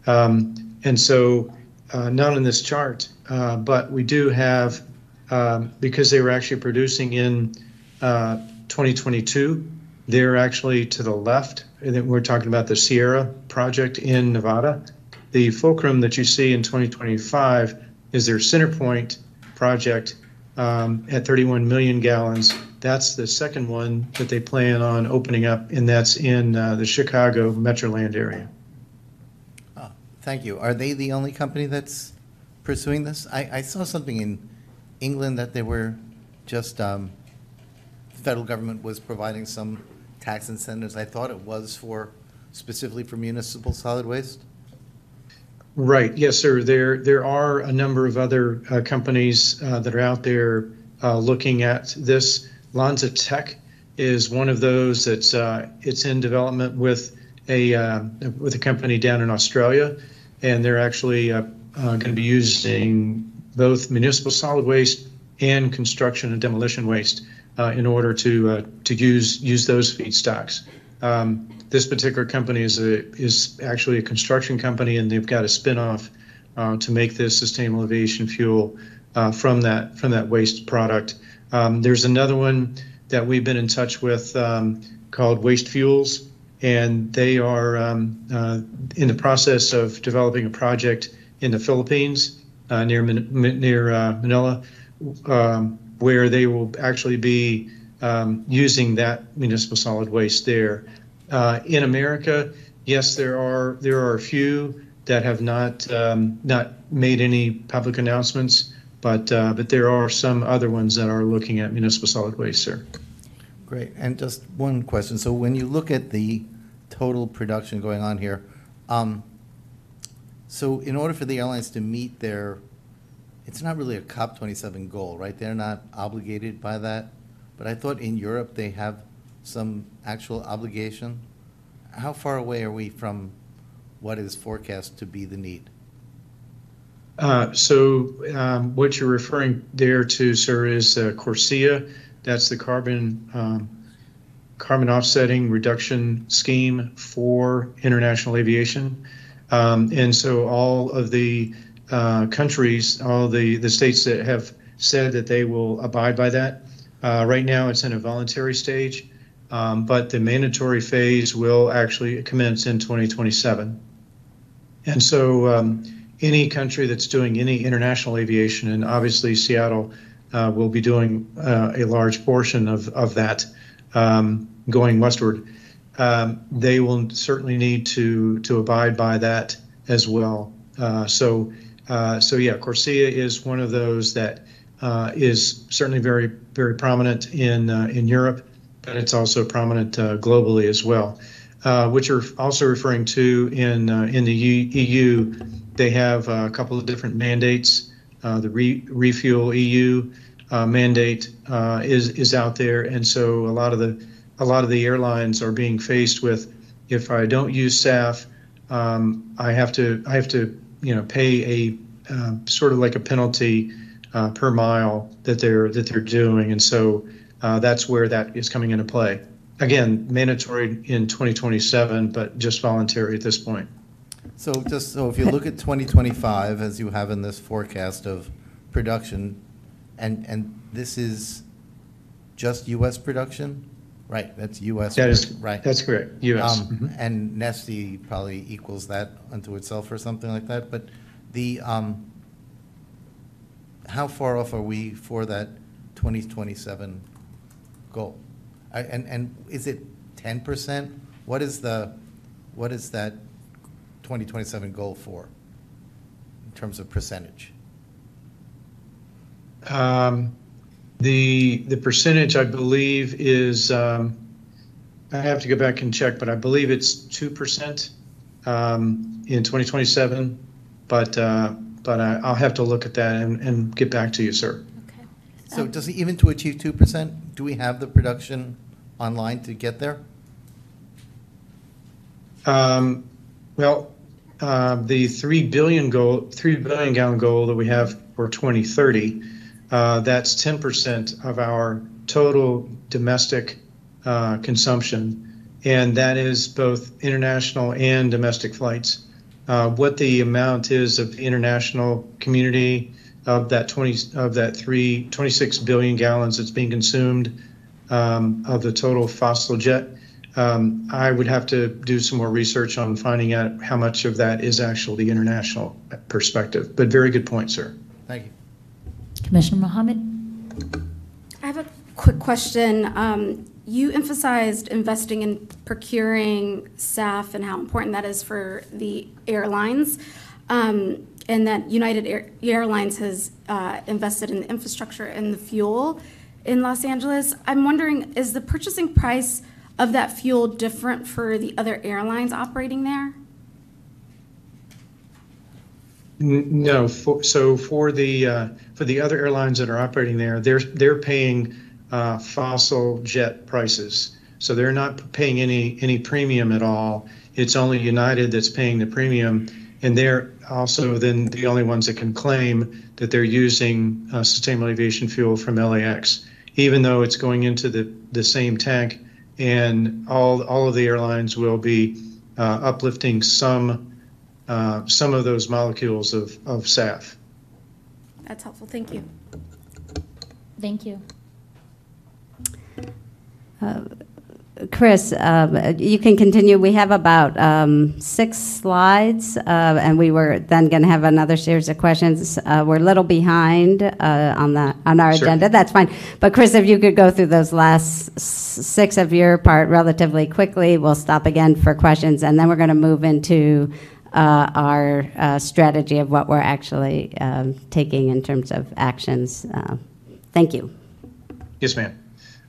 Um, and so, uh, not in this chart, uh, but we do have, um, because they were actually producing in uh, 2022, they're actually to the left. And we're talking about the Sierra project in Nevada. The fulcrum that you see in 2025 is their Centerpoint project um, at 31 million gallons. That's the second one that they plan on opening up, and that's in uh, the Chicago Metroland area. Oh, Thank you. Are they the only company that's pursuing this? I, I saw something in England that they were just, um, the federal government was providing some tax incentives. I thought it was for, specifically for municipal solid waste. Right. Yes, sir. There there are a number of other uh, companies uh, that are out there uh, looking at this. LanzaTech is one of those that's uh, it's in development with a uh, with a company down in Australia, and they're actually uh, going to be using both municipal solid waste and construction and demolition waste in order to to use use those feedstocks. Um, this particular company is a is actually a construction company, and they've got a spinoff uh, to make this sustainable aviation fuel uh, from that from that waste product. Um, there's another one that we've been in touch with um, called Waste Fuels, and they are um, uh, in the process of developing a project in the Philippines uh, near near uh, Manila, um, where they will actually be um, using that municipal solid waste there. Uh, in America, yes, there are there are a few that have not um, not made any public announcements, but uh, but there are some other ones that are looking at municipal solid waste, sir. Great. And just one question. So when you look at the total production going on here, um, so in order for the airlines to meet their, it's not really a COP27 goal, right? They're not obligated by that. But I thought in Europe they have some actual obligation. How far away are we from what is forecast to be the need? Uh, so um, what you're referring there to, sir, is uh, Corsia. That's the carbon um, carbon offsetting reduction scheme for international aviation. Um, and so all of the uh, countries, all the, the states that have said that they will abide by that. Uh, right now, it's in a voluntary stage, um, but the mandatory phase will actually commence in 2027. And so, um, any country that's doing any international aviation, and obviously Seattle uh, will be doing uh, a large portion of, of that um, going westward, um, they will certainly need to to abide by that as well. Uh, so, uh, so yeah, CORSIA is one of those that uh, is certainly very very prominent in uh, in Europe, but it's also prominent globally as well. which are also referring to in in the EU they have a couple of different mandates. Uh, the Re- Refuel EU uh, mandate uh, is is out there, and so a lot of the a lot of the airlines are being faced with if I don't use SAF, um, I have to I have to you know pay a uh, sort of like a penalty uh, per mile that they're that they're doing, and so uh, that's where that is coming into play. Again, mandatory in 2027, but just voluntary at this point. So just, so if you look at 2025, as you have in this forecast of production, and, and this is just US production? Right, that's US. That is, Right. that's correct, US. Um, Mhm. And Neste probably equals that unto itself or something like that, but the, um, how far off are we for that 2027 goal? I- And, and is it 10%? What is the, what is that 2027 goal for in terms of percentage? Um, the the percentage I believe is um, I have to go back and check, but I believe it's two percent um, in 2027. But uh, but I, I'll have to look at that and, and get back to you, sir. Okay. So does it, even to achieve 2%, do we have the production online to get there? Um, well, uh, the three billion goal, three billion gallon goal that we have for 2030, uh, that's 10% of our total domestic uh, consumption, and that is both international and domestic flights. Uh, what the amount is of the international community of that 20 of that three 26 billion gallons that's being consumed um, of the total fossil jet um, I would have to do some more research on finding out how much of that is actually the international perspective. But very good point, sir. Thank you. Commissioner Mohamed? I have a quick question. Um, You emphasized investing in procuring SAF and how important that is for the airlines, um, and that United Air- Airlines has uh, invested in the infrastructure and the fuel in Los Angeles. I'm wondering, is the purchasing price of that fuel different for the other airlines operating there? No, for, so for the uh, for the other airlines that are operating there, they're they're paying uh, fossil jet prices. So they're not paying any any premium at all. It's only United that's paying the premium, and they're also then the only ones that can claim that they're using uh, sustainable aviation fuel from LAX, even though it's going into the the same tank, and all all of the airlines will be uh, uplifting some uh, some of those molecules of, of SAF. That's helpful, thank you. Thank you. Chris, um, you can continue. We have about um, six slides, uh, and we were then going to have another series of questions. Uh, we're a little behind uh, on the on our Sure. agenda. That's fine. But Chris, if you could go through those last six of your part relatively quickly, we'll stop again for questions, and then we're going to move into uh, our uh, strategy of what we're actually um, taking in terms of actions. Uh, thank you. Yes, ma'am.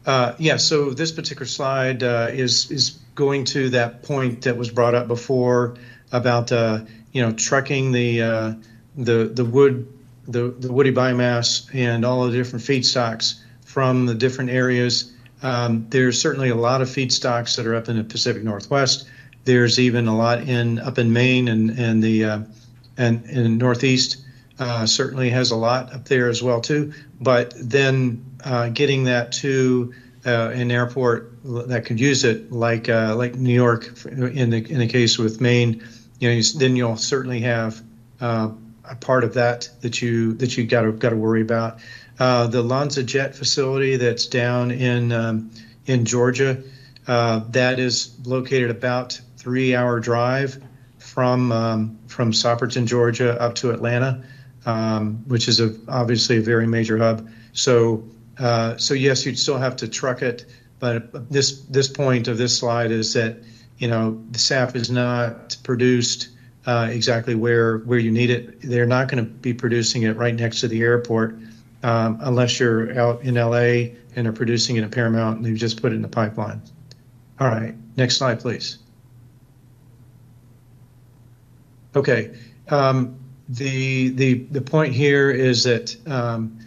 Uh, yeah, so this particular slide uh, is is going to that point that was brought up before about uh, you know trucking the uh, the the wood the, the woody biomass and all the different feedstocks from the different areas. Um, there's certainly a lot of feedstocks that are up in the Pacific Northwest. There's even a lot in up in Maine and and the uh, and in Northeast. uh, certainly has a lot up there as well too. But then uh, getting that to uh, an airport that could use it, like uh, like New York, in the in the case with Maine, you know, you, then you'll certainly have uh, a part of that that you that you got to got to worry about. Uh, the LanzaJet facility that's down in um, in Georgia, uh, that is located about three hour drive from um, from Soperton, Georgia, up to Atlanta, um, which is a, obviously a very major hub. So uh, so yes, you'd still have to truck it, but this this point of this slide is that you know the SAF is not produced uh, exactly where where you need it. They're not going to be producing it right next to the airport um, unless you're out in LA and are producing it in Paramount and they've just put it in the pipeline. All right, next slide, please. Okay, um, the the the point here is that um,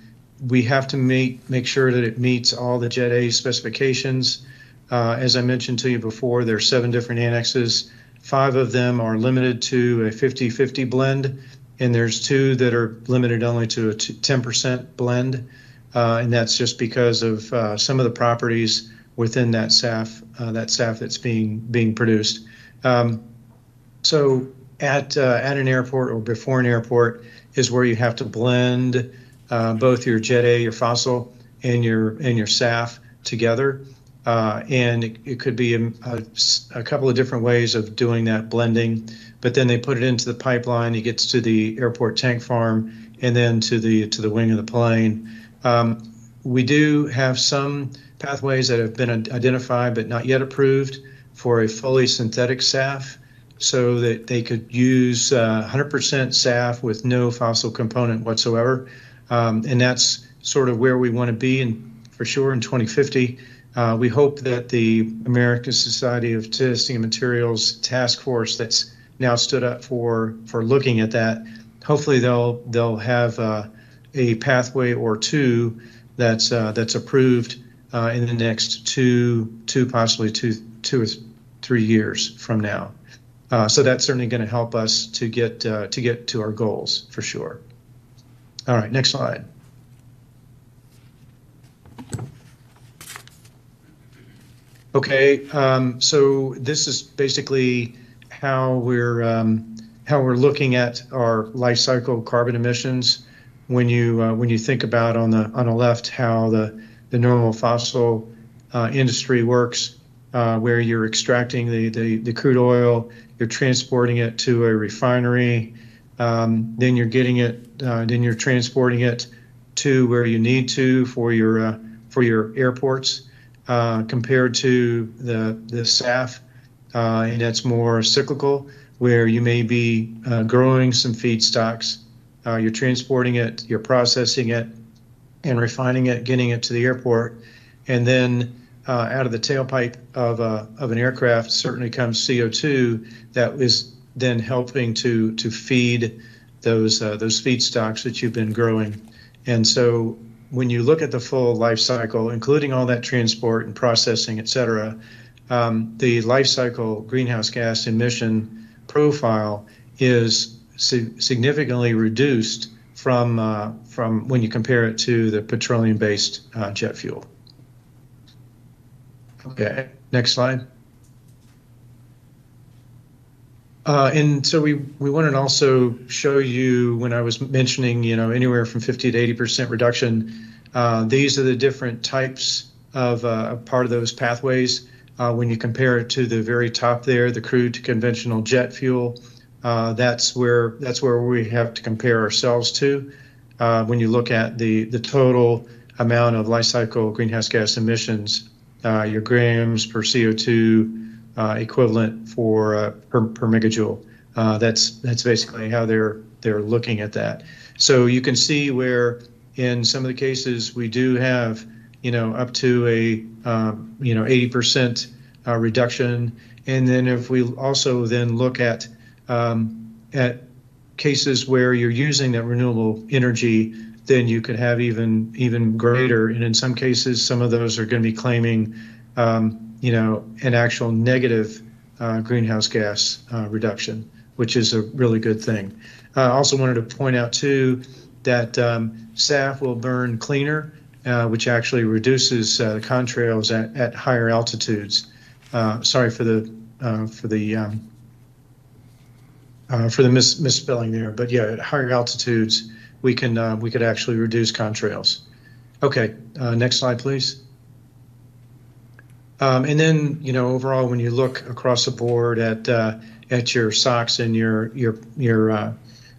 we have to make make sure that it meets all the Jet A specifications. Uh, as I mentioned to you before, there are seven different annexes. Five of them are limited to a 50-50 blend, and there's two that are limited only to a 10% blend, uh, and that's just because of uh, some of the properties within that SAF, uh, that SAF that's being being produced. Um, so at uh, at an airport or before an airport is where you have to blend uh, both your Jet A, your fossil, and your and your SAF together. Uh, and it, it, could be a, a, a, couple of different ways of doing that blending. But then they put it into the pipeline. It gets to the airport tank farm, and then to the to the wing of the plane. Um, we do have some pathways that have been identified but not yet approved for a fully synthetic SAF so that they could use uh, 100% SAF with no fossil component whatsoever. Um, and that's sort of where we want to be, and for sure in 2050. Uh, we hope that the American Society of Testing and Materials Task Force that's now stood up for for looking at that, hopefully they'll they'll have uh, a pathway or two that's uh, that's approved uh, in the next two two possibly two two or three years from now. Uh, so that's certainly going to help us to get uh, to get to our goals for sure. All right, next slide. Okay, um, so this is basically how we're um, how we're looking at our life cycle carbon emissions. When you uh, when you think about on the on the left how the the normal fossil uh, industry works, uh, where you're extracting the, the, the crude oil, you're transporting it to a refinery, um, then you're getting it, uh, then you're transporting it to where you need to for your uh, for your airports. Uh, compared to the the SAF, uh, and that's more cyclical, where you may be uh, growing some feedstocks, uh, you're transporting it, you're processing it, and refining it, getting it to the airport, and then out of the tailpipe of, a, of an aircraft certainly comes CO2 that is then helping to to feed those uh, those feedstocks that you've been growing. And so when you look at the full life cycle, including all that transport and processing, et cetera, um, the life cycle greenhouse gas emission profile is significantly reduced from uh, from when you compare it to the petroleum-based uh, jet fuel. Okay, next slide. Uh, and so we, we wanted to also show you when I was mentioning, you know, anywhere from 50 to 80% reduction, uh, these are the different types of uh, part of those pathways. Uh, when you compare it to the very top there, the crude to conventional jet fuel, uh, that's where that's where we have to compare ourselves to. Uh, when you look at the the total amount of life cycle greenhouse gas emissions, your grams per CO2 uh, equivalent for uh, per, per megajoule. Uh, that's that's basically how they're they're looking at that. So you can see where in some of the cases we do have you know up to a um, you know 80% uh, reduction, and then if we also then look at um, at cases where you're using that renewable energy, then you could have even even greater. And in some cases, some of those are going to be claiming um, you know, an actual negative uh, greenhouse gas uh, reduction, which is a really good thing. I also wanted to point out too that um, SAF will burn cleaner, uh, which actually reduces uh, contrails at, at higher altitudes. Uh, sorry for the for the um, uh, for the mis- misspelling there, but yeah, at higher altitudes we can uh, we could actually reduce contrails. Okay, uh, next slide, please. Um, and then, you know, overall, when you look across the board at uh, at your SOx and your your your uh,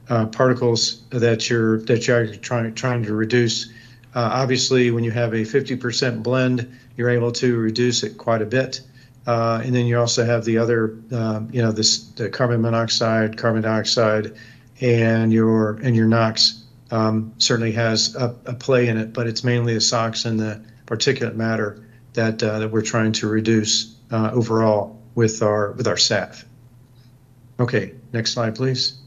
uh, particles that you're that you're trying trying to reduce, uh, obviously, when you have a 50% blend, you're able to reduce it quite a bit. Uh, and then you also have the other, um, you know, this the carbon monoxide, carbon dioxide, and your and your NOx um, certainly has a, a play in it, but it's mainly the SOx and the particulate matter that uh, that we're trying to reduce uh, overall with our with our SAF. Okay, next slide, please.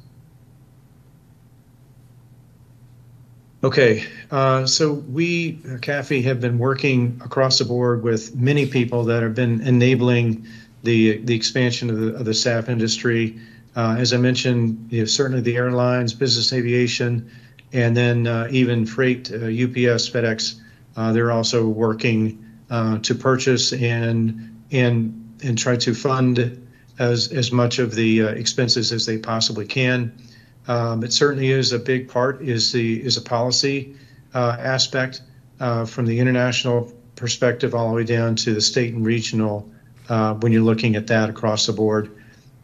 Okay, uh, so we, CAAFI, have been working across the board with many people that have been enabling the the expansion of the, of the SAF industry. Uh, as I mentioned, you know, certainly the airlines, business aviation, and then uh, even freight, UPS, FedEx. Uh, they're also working uh, to purchase and and and try to fund as as much of the uh, expenses as they possibly can. Um, it certainly is a big part is the is a policy uh, aspect uh, from the international perspective all the way down to the state and regional uh, when you're looking at that across the board.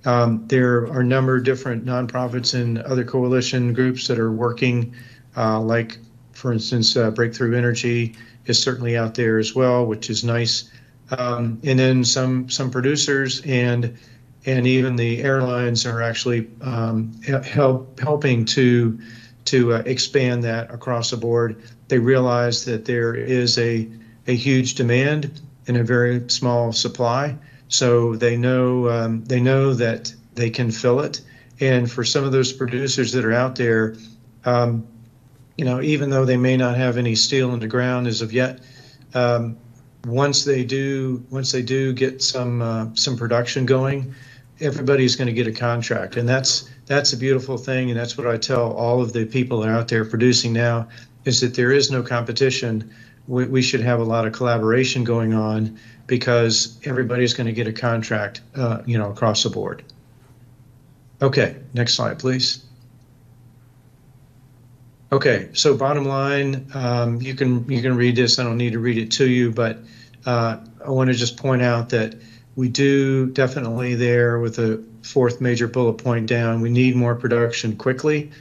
Um, there are a number of different nonprofits and other coalition groups that are working, uh, like, for instance, Breakthrough Energy is certainly out there as well, which is nice. Um, and then some some producers and and even the airlines are actually um, help helping to to uh, expand that across the board. They realize that there is a a huge demand and a very small supply, so they know um, they know that they can fill it. And for some of those producers that are out there, um, you know, even though they may not have any steel in the ground as of yet, um, once they do, once they do get some uh, some production going, everybody's going to get a contract, and that's that's a beautiful thing, and that's what I tell all of the people that are out there producing now, is that there is no competition. We, we should have a lot of collaboration going on because everybody's going to get a contract, uh, you know, across the board. Okay, next slide, please. Okay, so bottom line, um, you can you can read this. I don't need to read it to you, but uh, I want to just point out that we do definitely there with the fourth major bullet point down. We need more production quickly,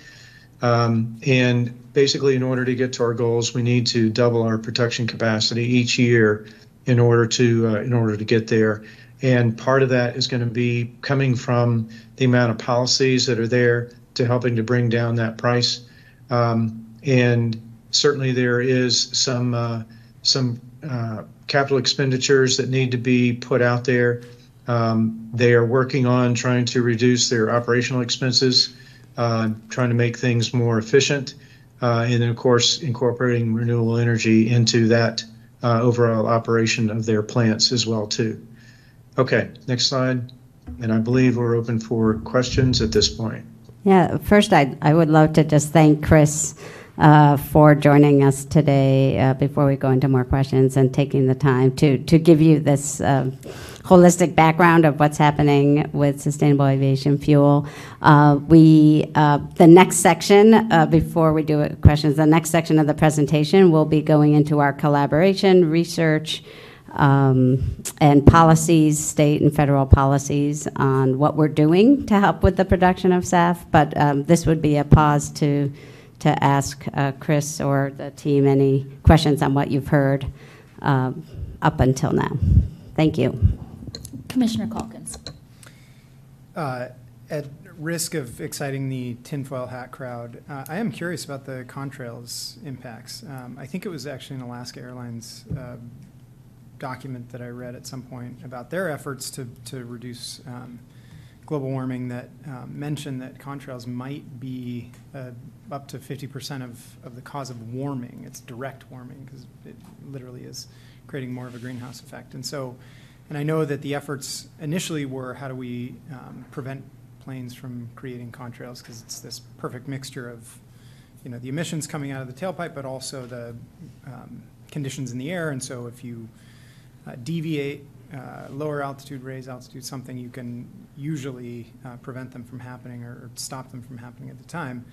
um, and basically, in order to get to our goals, we need to double our production capacity each year in order to uh, in order to get there. And part of that is going to be coming from the amount of policies that are there to helping to bring down that price. Um, and certainly there is some uh, some uh, capital expenditures that need to be put out there. Um, they are working on trying to reduce their operational expenses, uh, trying to make things more efficient, uh, and then of course incorporating renewable energy into that uh, overall operation of their plants as well too. Okay, next slide. And I believe we're open for questions at this point. Yeah, first, I, I would love to just thank Chris uh, for joining us today uh, before we go into more questions and taking the time to, to give you this uh, holistic background of what's happening with sustainable aviation fuel. Uh, we, uh, the next section, uh, before we do questions, the next section of the presentation will be going into our collaboration, research, um, and policies, state and federal policies on what we're doing to help with the production of SAF. But um, this would be a pause to to ask uh, Chris or the team any questions on what you've heard um, up until now. Thank you. Commissioner Calkins. Uh, at risk of exciting the tinfoil hat crowd, uh, I am curious about the contrails impacts. Um, I think it was actually an Alaska Airlines uh, document that I read at some point about their efforts to, to reduce um, global warming that um, mentioned that contrails might be uh, up to 50% of, of the cause of warming. It's direct warming because it literally is creating more of a greenhouse effect. And so, and I know that the efforts initially were how do we um, prevent planes from creating contrails because it's this perfect mixture of, you know, the emissions coming out of the tailpipe, but also the um, conditions in the air. And so if you deviate, uh, lower altitude, raise altitude, something, you can usually uh, prevent them from happening or, or stop them from happening at the time.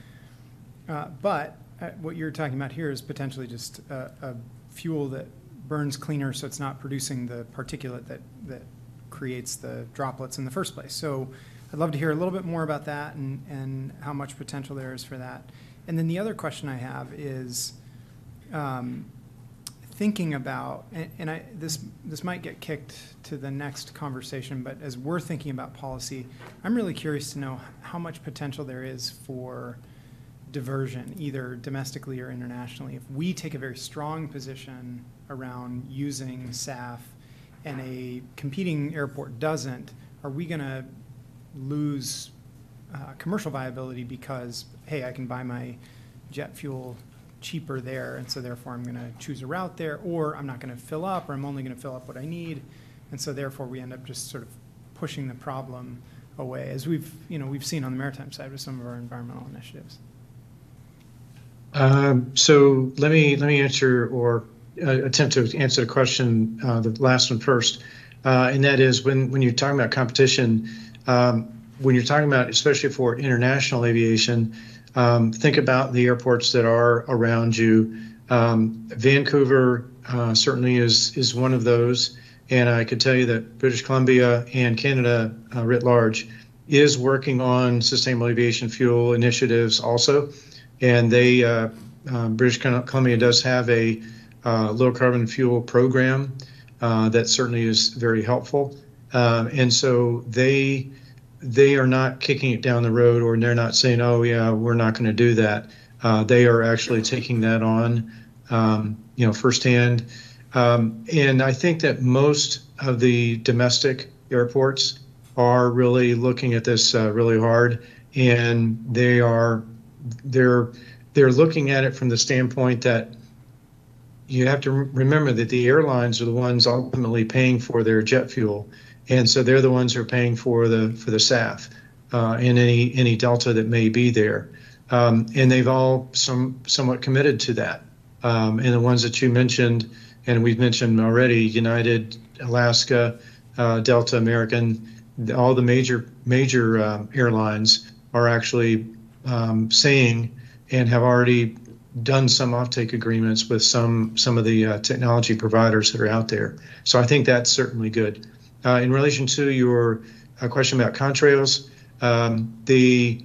Uh, but uh, what you're talking about here is potentially just a, a fuel that burns cleaner, so it's not producing the particulate that, that creates the droplets in the first place. So I'd love to hear a little bit more about that and, and how much potential there is for that. And then the other question I have is um, thinking about, and, and I, this, this might get kicked to the next conversation, but as we're thinking about policy, I'm really curious to know how much potential there is for diversion, either domestically or internationally. If we take a very strong position around using SAF and a competing airport doesn't, are we going to lose uh, commercial viability because, hey, I can buy my jet fuel cheaper there, and so therefore I'm going to choose a route there, or I'm not going to fill up, or I'm only going to fill up what I need, and so therefore we end up just sort of pushing the problem away, as we've, you know, we've seen on the maritime side with some of our environmental initiatives. Um, so let me let me answer or uh, attempt to answer the question, uh, the last one first, uh, and that is when when you're talking about competition, um, when you're talking about especially for international aviation, um, think about the airports that are around you. Um, Vancouver uh, certainly is is one of those, and I could tell you that British Columbia and Canada uh, writ large is working on sustainable aviation fuel initiatives also. And they uh, uh, British Columbia does have a uh, low carbon fuel program uh, that certainly is very helpful, um, and so they they are not kicking it down the road, or they're not saying, "Oh yeah, we're not going to do that." Uh, they are actually taking that on, um, you know, firsthand, um, and I think that most of the domestic airports are really looking at this uh, really hard, and they are they're they're looking at it from the standpoint that you have to remember that the airlines are the ones ultimately paying for their jet fuel, and so they're the ones who are paying for the for the SAF uh, and any any delta that may be there, um, and they've all some somewhat committed to that. Um, and the ones that you mentioned, and we've mentioned already, United, Alaska, uh, Delta, American, all the major major uh, airlines are actually um, saying and have already done some offtake agreements with some some of the uh, technology providers that are out there. So I think that's certainly good. Uh, in relation to your uh, question about contrails, um, the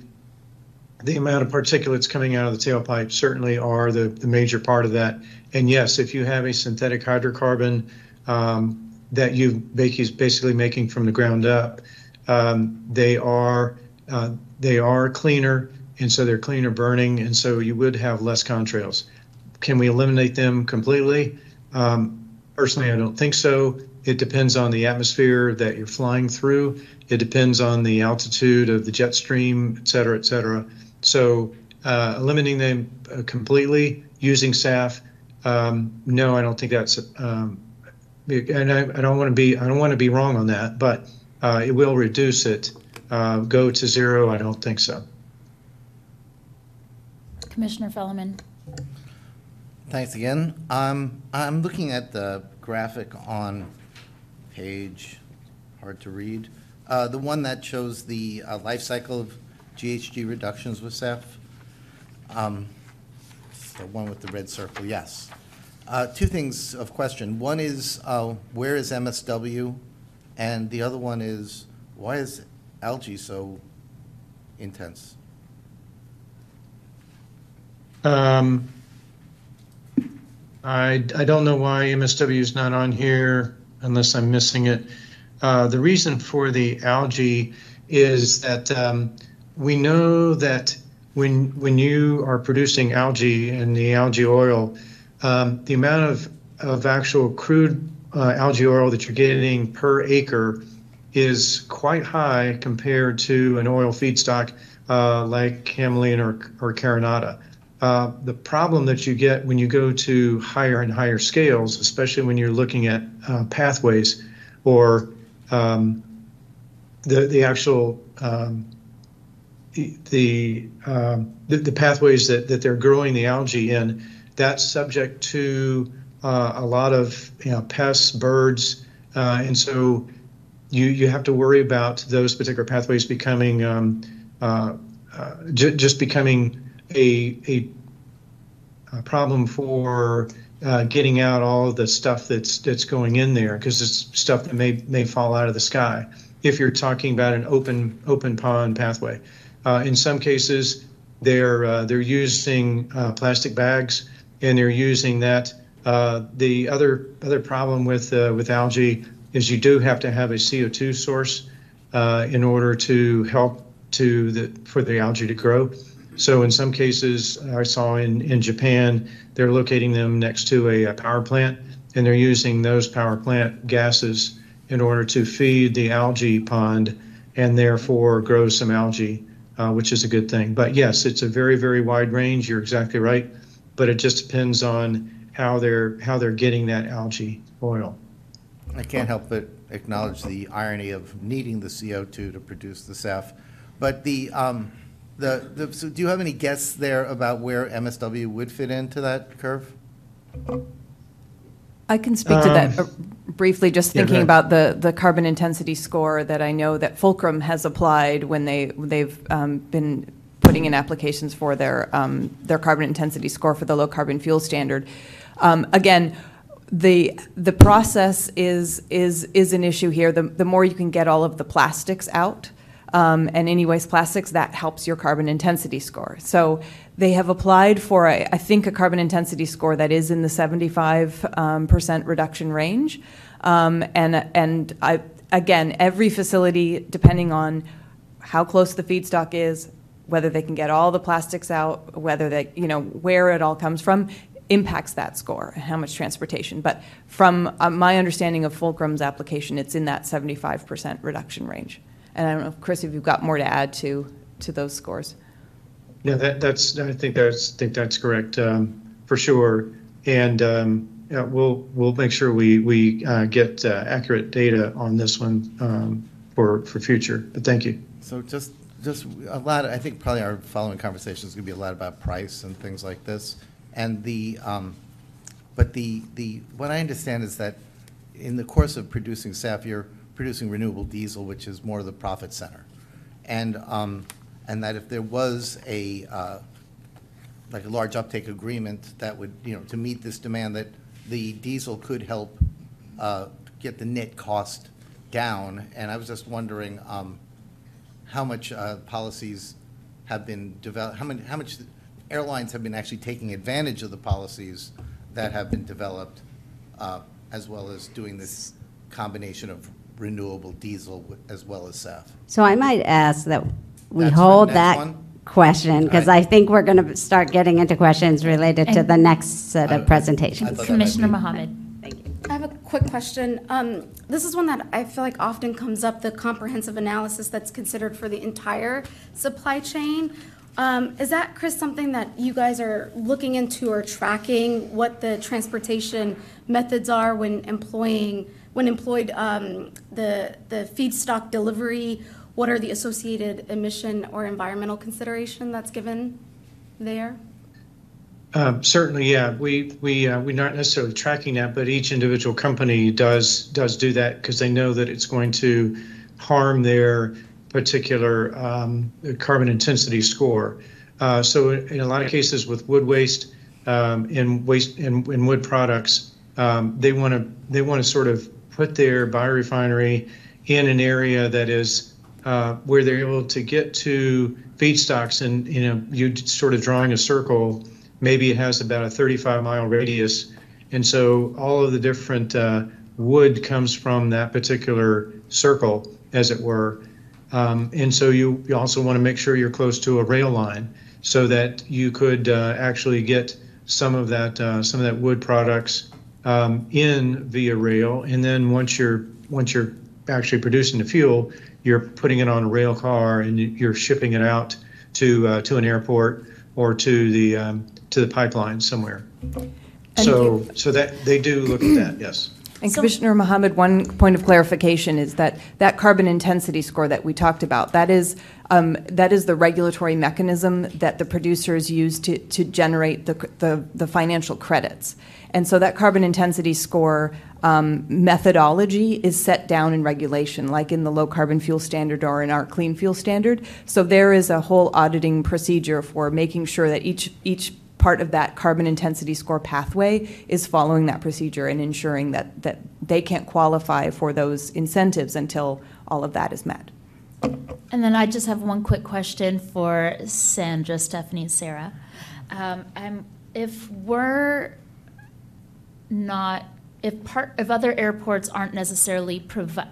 the amount of particulates coming out of the tailpipe certainly are the, the major part of that. And yes, if you have a synthetic hydrocarbon um, that you basically making from the ground up, um, they are uh, they are cleaner and so they're cleaner burning, and so you would have less contrails. Can we eliminate them completely? Um, personally, I don't think so. It depends on the atmosphere that you're flying through. It depends on the altitude of the jet stream, et cetera, et cetera. So uh, eliminating them uh, completely using SAF, um, no, I don't think that's. Um, and I, I don't want to be I don't want to be wrong on that, but uh, it will reduce it. Uh, go to zero? I don't think so. Commissioner Felleman. Thanks again. Um, I'm looking at the graphic on page, hard to read, uh, the one that shows the uh, life cycle of GHG reductions with SAF. Um, the one with the red circle, yes. Uh, two things of question. One is uh, where is MSW, and the other one is why is algae so intense? Um, I, I don't know why MSW is not on here unless I'm missing it. Uh, the reason for the algae is that um, we know that when when you are producing algae and the algae oil, um, the amount of of actual crude uh, algae oil that you're getting per acre is quite high compared to an oil feedstock uh, like camelina or, or carinata. Uh, the problem that you get when you go to higher and higher scales, especially when you're looking at uh, pathways or um, the the actual um, the, um, the the pathways that, that they're growing the algae in, that's subject to uh, a lot of you know, pests, birds, uh, and so you you have to worry about those particular pathways becoming um, uh, uh, j- just becoming a, a a problem for uh, getting out all of the stuff that's that's going in there because it's stuff that may may fall out of the sky. If you're talking about an open open pond pathway, uh, in some cases they're uh, they're using uh, plastic bags and they're using that. Uh, the other other problem with uh, with algae is you do have to have a CO2 source in order to help to the for the algae to grow. So in some cases, I saw in, in Japan, they're locating them next to a, a, power plant, and they're using those power plant gases in order to feed the algae pond and therefore grow some algae, uh, which is a good thing. But yes, it's a very, very wide range. You're exactly right. But it just depends on how they're how they're getting that algae oil. I can't help but acknowledge the irony of needing the CO2 to produce the SAF. But the um, the, the, so do you have any guess there about where MSW would fit into that curve? I can speak to that uh, briefly, just yeah, thinking ahead. about the, the carbon intensity score that I know that Fulcrum has applied when they, they've um, been putting in applications for their, um, their carbon intensity score for the low carbon fuel standard. Um, Again, the, the process is, is, is an issue here. The, the more you can get all of the plastics out, um, and any waste plastics, that helps your carbon intensity score. So they have applied for, a, I think, a carbon intensity score that is in the 75 um, percent reduction range. Um, and and I, again, every facility, depending on how close the feedstock is, whether they can get all the plastics out, whether they, you know, where it all comes from, impacts that score and how much transportation. But from uh, my understanding of Fulcrum's application, it's in that 75% reduction range. And I don't know, Chris, if you've got more to add to, to those scores. Yeah, that, that's, I think that's, I think that's correct, um, for sure. And, um, yeah, we'll, we'll make sure we, we, uh, get, uh, accurate data on this one, um, for, for future, but thank you. So just, just a lot, I think probably our following conversation is going to be a lot about price and things like this. And the, um, but the, the, what I understand is that in the course of producing SAF, you're producing renewable diesel, which is more of the profit center. And, um, and that if there was a, uh, like a large uptake agreement that would, you know, to meet this demand, that the diesel could help uh, get the net cost down. And I was just wondering um, how much uh, policies have been developed, how many, how much airlines have been actually taking advantage of the policies that have been developed, uh, as well as doing this combination of renewable diesel as well as SAF. So I might ask that we That's hold that one? question, because All I think we're going to start getting into questions related to the next set of I- presentations. I thought that might Commissioner Mohamed. I have a quick question. Um, This is one that I feel like often comes up, the comprehensive analysis that's considered for the entire supply chain. Um, Is that, Chris, something that you guys are looking into or tracking, what the transportation methods are when employing, when employed um, the, the feedstock delivery? What are the associated emission or environmental consideration that's given there? Um, certainly, yeah. We we uh, we're not necessarily tracking that, but each individual company does does do that because they know that it's going to harm their particular um, carbon intensity score. Uh, so in a lot of cases with wood waste um, and waste and, and wood products, um, they want to they want to sort of put their biorefinery in an area that is uh, where they're able to get to feedstocks and you know you sort of drawing a circle maybe it has about a 35 mile radius. And so all of the different uh, wood comes from that particular circle as it were. Um, and so you, you also want to make sure you're close to a rail line so that you could uh, actually get some of that uh, some of that wood products um, in via rail and then once you're once you're actually producing the fuel you're putting it on a rail car and you're shipping it out to uh, to an airport or to the um, to the pipeline somewhere. So so that they do look at that, yes. And So- Commissioner Mohamed, one point of clarification is that that carbon intensity score that we talked about, that is Um, That is the regulatory mechanism that the producers use to, to generate the, the, the financial credits. And so that carbon intensity score um, methodology is set down in regulation, like in the low carbon fuel standard or in our clean fuel standard. So there is a whole auditing procedure for making sure that each, each part of that carbon intensity score pathway is following that procedure and ensuring that, that they can't qualify for those incentives until all of that is met. And then I just have one quick question for Sandra, Stephanie, and Sarah. Um, if we're not, if part, if other airports aren't necessarily provi-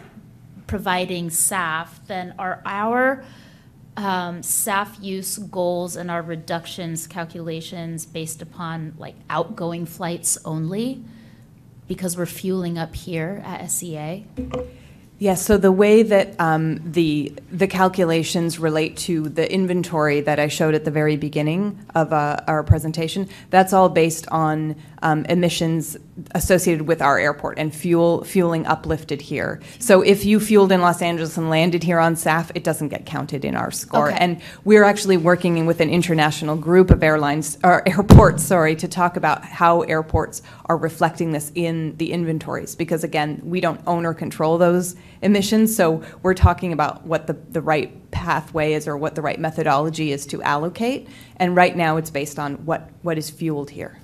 providing SAF, then are our um, SAF use goals and our reductions calculations based upon like outgoing flights only? Because we're fueling up here at SEA? Yes, so the way that um, the, the calculations relate to the inventory that I showed at the very beginning of uh, our presentation, that's all based on um, emissions associated with our airport and fuel, fueling uplifted here. So if you fueled in Los Angeles and landed here on SAF, it doesn't get counted in our score. Okay. And we're actually working with an international group of airlines, or airports, sorry, to talk about how airports are reflecting this in the inventories. Because again, we don't own or control those emissions, so we're talking about what the, the right pathway is or what the right methodology is to allocate. And right now, it's based on what, what is fueled here.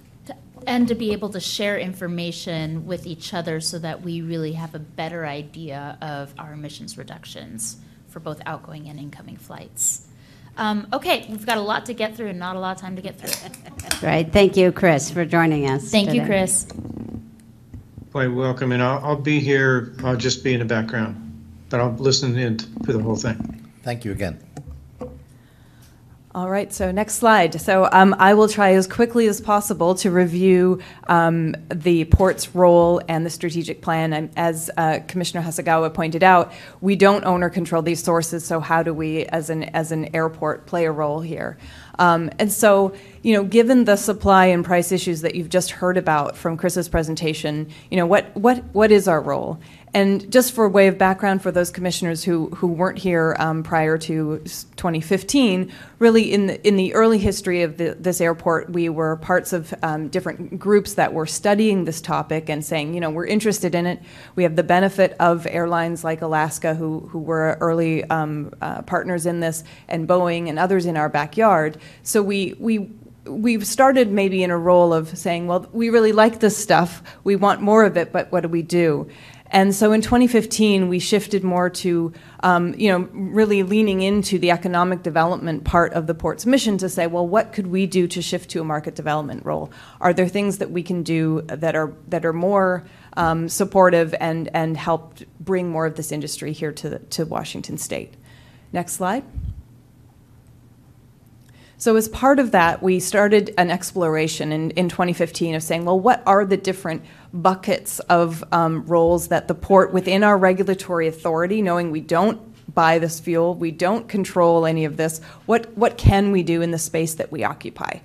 And to be able to share information with each other so that we really have a better idea of our emissions reductions for both outgoing and incoming flights. Um, okay, we've got a lot to get through and not a lot of time to get through. Right, thank you, Chris, for joining us. Thank you. Chris. Quite welcome, and I'll, I'll be here, I'll just be in the background, but I'll listen in for the whole thing. Thank you again. All right, so next slide. So um, I will try as quickly as possible to review um, the port's role and the strategic plan. And as uh, Commissioner Hasegawa pointed out, we don't own or control these sources, so how do we, as an, as an airport, play a role here? Um, and so, you know, given the supply and price issues that you've just heard about from Chris's presentation, you know, what, what, what is our role? And just for a way of background for those commissioners who, who weren't here um, prior to 2015, really in the, in the early history of the, this airport, we were parts of um, different groups that were studying this topic and saying, you know, we're interested in it. We have the benefit of airlines like Alaska, who, who were early um, uh, partners in this, and Boeing and others in our backyard. So we, we we've started maybe in a role of saying, well, we really like this stuff, we want more of it, but what do we do? And so in 2015, we shifted more to, um, you know, really leaning into the economic development part of the port's mission to say, well, what could we do to shift to a market development role? Are there things that we can do that are that are more um, supportive and and help bring more of this industry here to to Washington State? Next slide. So, as part of that, we started an exploration in, in 2015 of saying, well, what are the different buckets of um, roles that the port within our regulatory authority, knowing we don't buy this fuel, we don't control any of this, what, what can we do in the space that we occupy?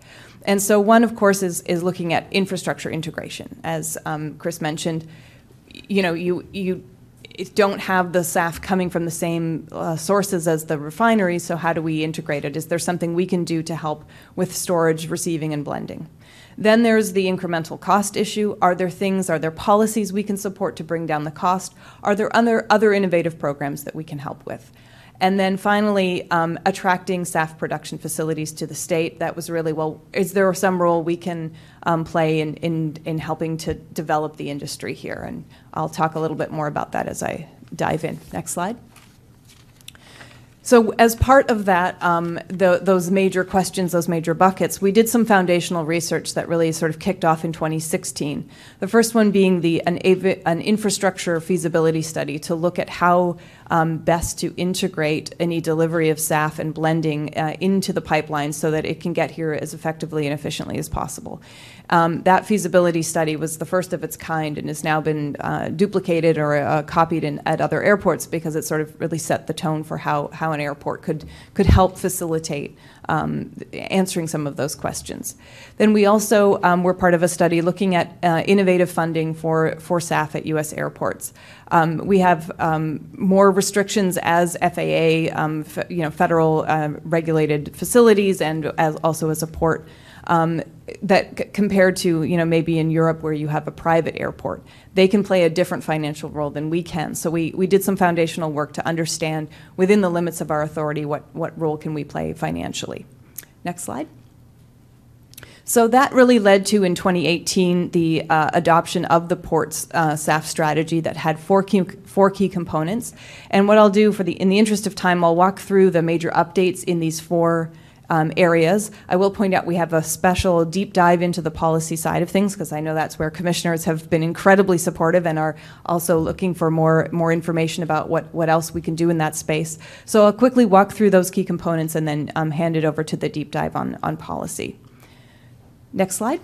And so, one, of course, is, is looking at infrastructure integration. As um, Chris mentioned, you know, you, you don't have the SAF coming from the same uh, sources as the refineries, so how do we integrate it? Is there something we can do to help with storage, receiving, and blending? Then there's the incremental cost issue. Are there things, are there policies we can support to bring down the cost? Are there other, other innovative programs that we can help with? And then finally, um, attracting SAF production facilities to the state. That was really, well, is there some role we can um, play in, in, in helping to develop the industry here? And I'll talk a little bit more about that as I dive in. Next slide. So, as part of that, um, the, those major questions, those major buckets, we did some foundational research that really sort of kicked off in 2016. The first one being the an, an infrastructure feasibility study to look at how um, best to integrate any delivery of SAF and blending uh, into the pipeline so that it can get here as effectively and efficiently as possible. Um, that feasibility study was the first of its kind and has now been uh, duplicated or uh, copied in, at other airports because it sort of really set the tone for how, how an airport could, could help facilitate um, answering some of those questions. Then we also um, were part of a study looking at uh, innovative funding for, for SAF at U.S. airports. Um, we have um, more restrictions as FAA, um, you know, federal uh, regulated facilities, and as also as a port um, that compared to you know maybe in Europe where you have a private airport, they can play a different financial role than we can. So we, we did some foundational work to understand within the limits of our authority what, what role can we play financially. Next slide. So that really led to, in 2018, the uh, adoption of the port's uh, SAF strategy that had four key, four key components. And what I'll do for the, in the interest of time, I'll walk through the major updates in these four um, areas. I will point out we have a special deep dive into the policy side of things because I know that's where commissioners have been incredibly supportive and are also looking for more more information about what what else we can do in that space. So I'll quickly walk through those key components and then um, hand it over to the deep dive on on policy. Next slide.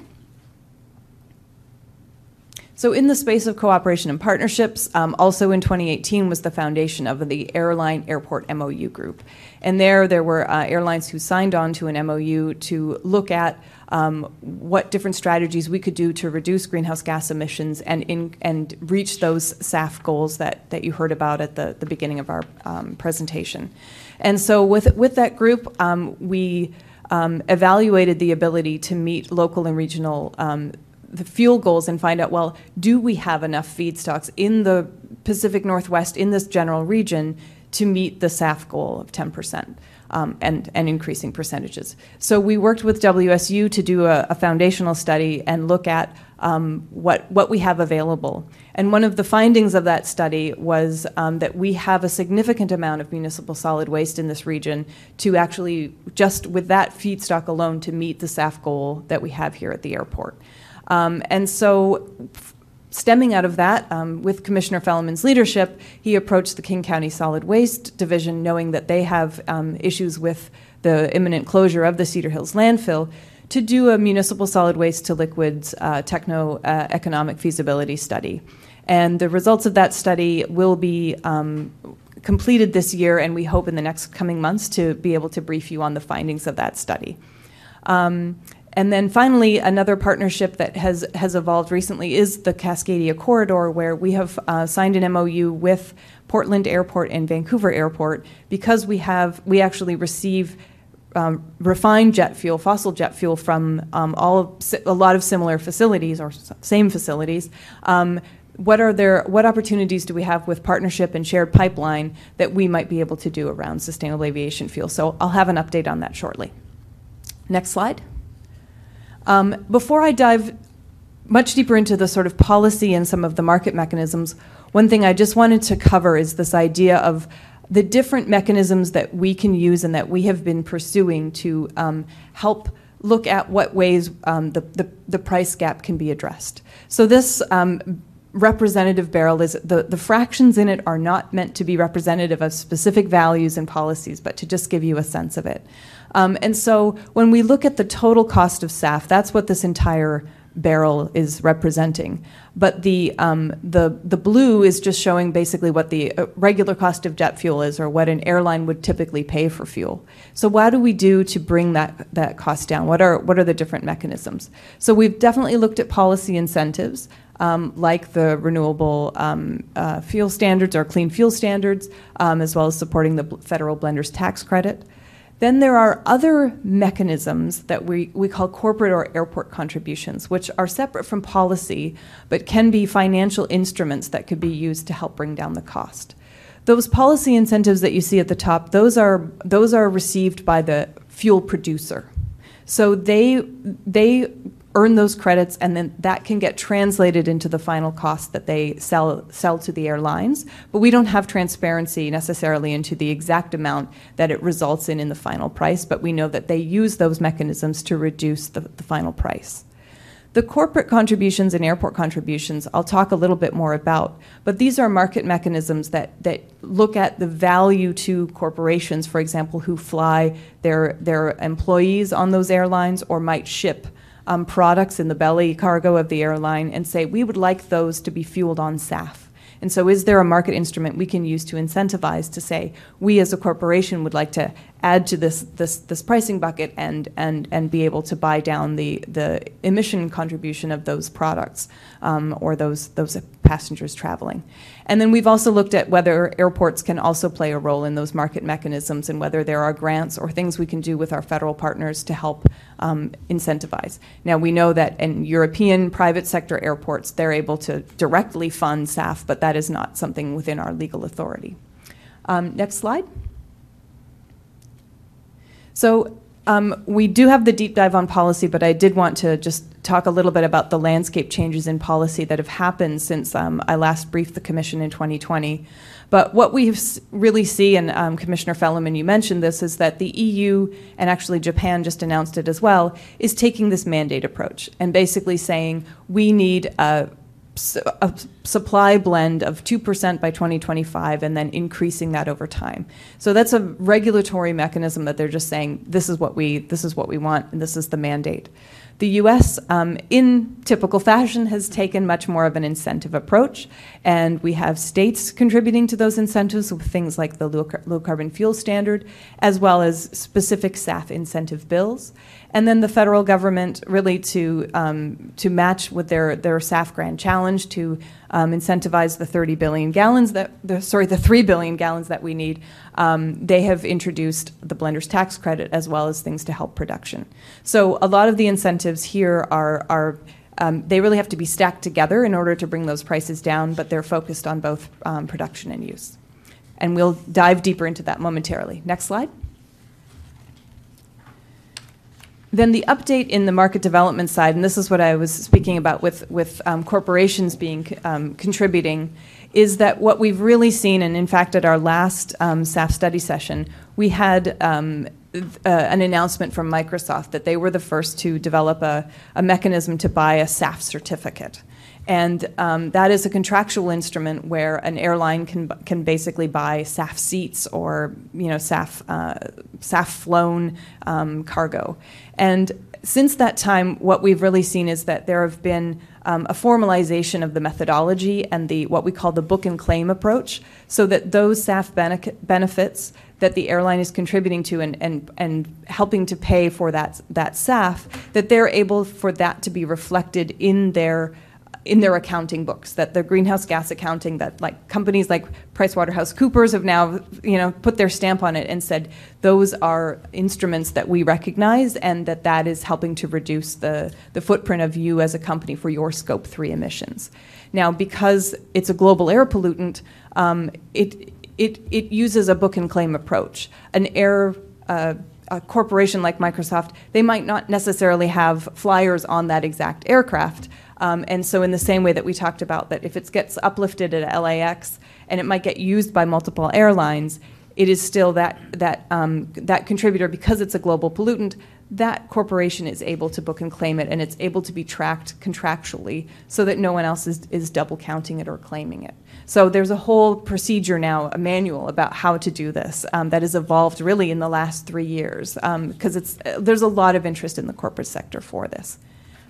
So, in the space of cooperation and partnerships, um, also in 2018 was the foundation of the Airline Airport MOU Group. And there, there were uh, airlines who signed on to an MOU to look at um, what different strategies we could do to reduce greenhouse gas emissions and, in, and reach those SAF goals that, that you heard about at the, the beginning of our um, presentation. And so, with, with that group, um, we um, evaluated the ability to meet local and regional um, the fuel goals and find out well do we have enough feedstocks in the pacific northwest in this general region to meet the saf goal of 10% um, and, and increasing percentages? So we worked with wsu to do a, a foundational study and look at um, what, what we have available. And one of the findings of that study was um, that we have a significant amount of municipal solid waste in this region to actually just with that feedstock alone to meet the saf goal that we have here at the airport um, and so, stemming out of that, um, with Commissioner Felleman's leadership, he approached the King County Solid Waste Division, knowing that they have um, issues with the imminent closure of the Cedar Hills landfill, to do a municipal solid waste to liquids uh, techno uh, economic feasibility study. And the results of that study will be um, completed this year, and we hope in the next coming months to be able to brief you on the findings of that study. Um, and then finally, another partnership that has, has evolved recently is the Cascadia Corridor, where we have uh, signed an MOU with Portland Airport and Vancouver Airport because we have we actually receive um, refined jet fuel, fossil jet fuel from um, all a lot of similar facilities or same facilities. Um, what are there? What opportunities do we have with partnership and shared pipeline that we might be able to do around sustainable aviation fuel? So I'll have an update on that shortly. Next slide. Um, before I dive much deeper into the sort of policy and some of the market mechanisms, one thing I just wanted to cover is this idea of the different mechanisms that we can use and that we have been pursuing to um, help look at what ways um, the, the, the, price gap can be addressed. So this um, representative barrel is the, the fractions in it are not meant to be representative of specific values and policies, but to just give you a sense of it. Um, and so when we look at the total cost of SAF, that's what this entire barrel is representing. But the, um, the, the blue is just showing basically what the uh, regular cost of jet fuel is or what an airline would typically pay for fuel. So what do we do to bring that, that cost down? What are, what are the different mechanisms? So we've definitely looked at policy incentives. Um, like the renewable um, uh, fuel standards or clean fuel standards, um, as well as supporting the federal blender's tax credit. Then there are other mechanisms that we, we call corporate or airport contributions, which are separate from policy, but can be financial instruments that could be used to help bring down the cost. Those policy incentives that you see at the top, those are, those are received by the fuel producer. So they, they earn those credits, and then that can get translated into the final cost that they sell sell to the airlines. But we don't have transparency necessarily into the exact amount that it results in in the final price. But we know that they use those mechanisms to reduce the, the final price. The corporate contributions and airport contributions, I'll talk a little bit more about, but these are market mechanisms that, that look at the value to corporations, for example, who fly their, their employees on those airlines or might ship um, products in the belly cargo of the airline and say, we would like those to be fueled on SAF. And so, is there a market instrument we can use to incentivize to say, we as a corporation would like to add to this, this, this pricing bucket and, and, and be able to buy down the, the emission contribution of those products um, or those, those passengers traveling. And then we've also looked at whether airports can also play a role in those market mechanisms and whether there are grants or things we can do with our federal partners to help um, incentivize. Now, we know that in European private sector airports, they're able to directly fund SAF, but that is not something within our legal authority. Um, next slide. So um, we do have the deep dive on policy, but I did want to just talk a little bit about the landscape changes in policy that have happened since um, I last briefed the Commission in 2020. But what we really see, and um, Commissioner Felleman, you mentioned this, is that the EU, and actually Japan just announced it as well, is taking this mandate approach and basically saying we need a a supply blend of 2% by 2025 and then increasing that over time. So that's a regulatory mechanism that they're just saying this is what we this is what we want and this is the mandate. The US, um, in typical fashion, has taken much more of an incentive approach, and we have states contributing to those incentives with things like the low, low carbon fuel standard, as well as specific SAF incentive bills and then the federal government really to um, to match with their their SAF Grand Challenge to um, incentivize the 30 billion gallons that the, sorry the 3 billion gallons that we need. Um, they have introduced the blender's tax credit as well as things to help production. So a lot of the incentives here are are um, they really have to be stacked together in order to bring those prices down, but they're focused on both um, production and use. And we'll dive deeper into that momentarily. Next slide. Then the update in the market development side, and this is what I was speaking about with, with um, corporations being um, contributing, is that what we've really seen, and in fact at our last um, SAF study session, we had um, uh, an announcement from Microsoft that they were the first to develop a, a mechanism to buy a SAF certificate. And um, that is a contractual instrument where an airline can, can basically buy SAF seats or you know SAF, uh, SAF flown um, cargo. And since that time, what we've really seen is that there have been um, a formalization of the methodology and the what we call the book and claim approach, so that those SAF benefits that the airline is contributing to and, and, and helping to pay for that, that SAF, that they're able for that to be reflected in their in their accounting books that the greenhouse gas accounting that like companies like PricewaterhouseCoopers have now you know put their stamp on it and said those are instruments that we recognize and that that is helping to reduce the the footprint of you as a company for your scope 3 emissions. Now because it's a global air pollutant um, it it it uses a book and claim approach. An air uh, a corporation like Microsoft, they might not necessarily have flyers on that exact aircraft, um, and so, in the same way that we talked about, that if it gets uplifted at LAX and it might get used by multiple airlines, it is still that that um, that contributor because it's a global pollutant. That corporation is able to book and claim it, and it's able to be tracked contractually, so that no one else is, is double counting it or claiming it. So there's a whole procedure now, a manual about how to do this um, that has evolved really in the last three years because um, it's there's a lot of interest in the corporate sector for this.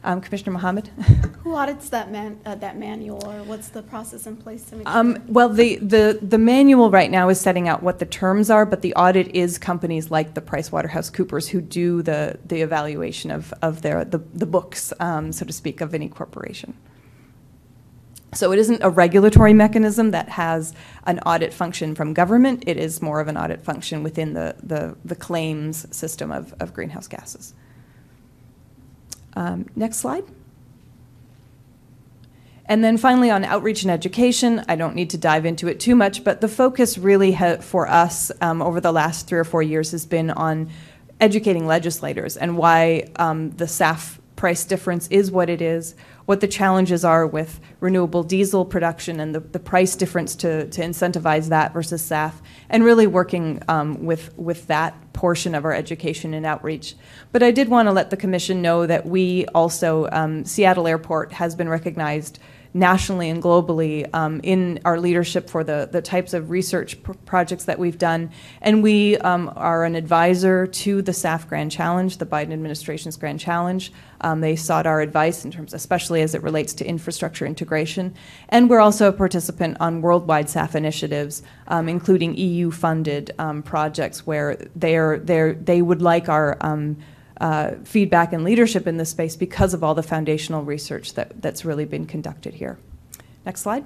Um, Commissioner Mohamed? Who audits that man, uh, that manual, or what's the process in place to make um, sure? Well, the, the, the manual right now is setting out what the terms are, but the audit is companies like the PricewaterhouseCoopers who do the, the evaluation of, of their, the, the books, um, so to speak, of any corporation. So it isn't a regulatory mechanism that has an audit function from government. It is more of an audit function within the, the, the claims system of, of greenhouse gases. Um, next slide. And then finally, on outreach and education, I don't need to dive into it too much, but the focus really for us um, over the last three or four years has been on educating legislators and why um, the SAF price difference is what it is, what the challenges are with renewable diesel production and the, the price difference to, to incentivize that versus SAF, and really working um, with, with that portion of our education and outreach. But I did want to let the Commission know that we also, um, Seattle Airport has been recognized nationally and globally um, in our leadership for the, the types of research pr- projects that we've done. And we um, are an advisor to the SAF Grand Challenge, the Biden administration's Grand Challenge. Um, they sought our advice in terms, especially as it relates to infrastructure integration. And we're also a participant on worldwide SAF initiatives, um, including EU-funded um, projects where they are they would like our um, uh, feedback and leadership in this space because of all the foundational research that, that's really been conducted here. Next slide.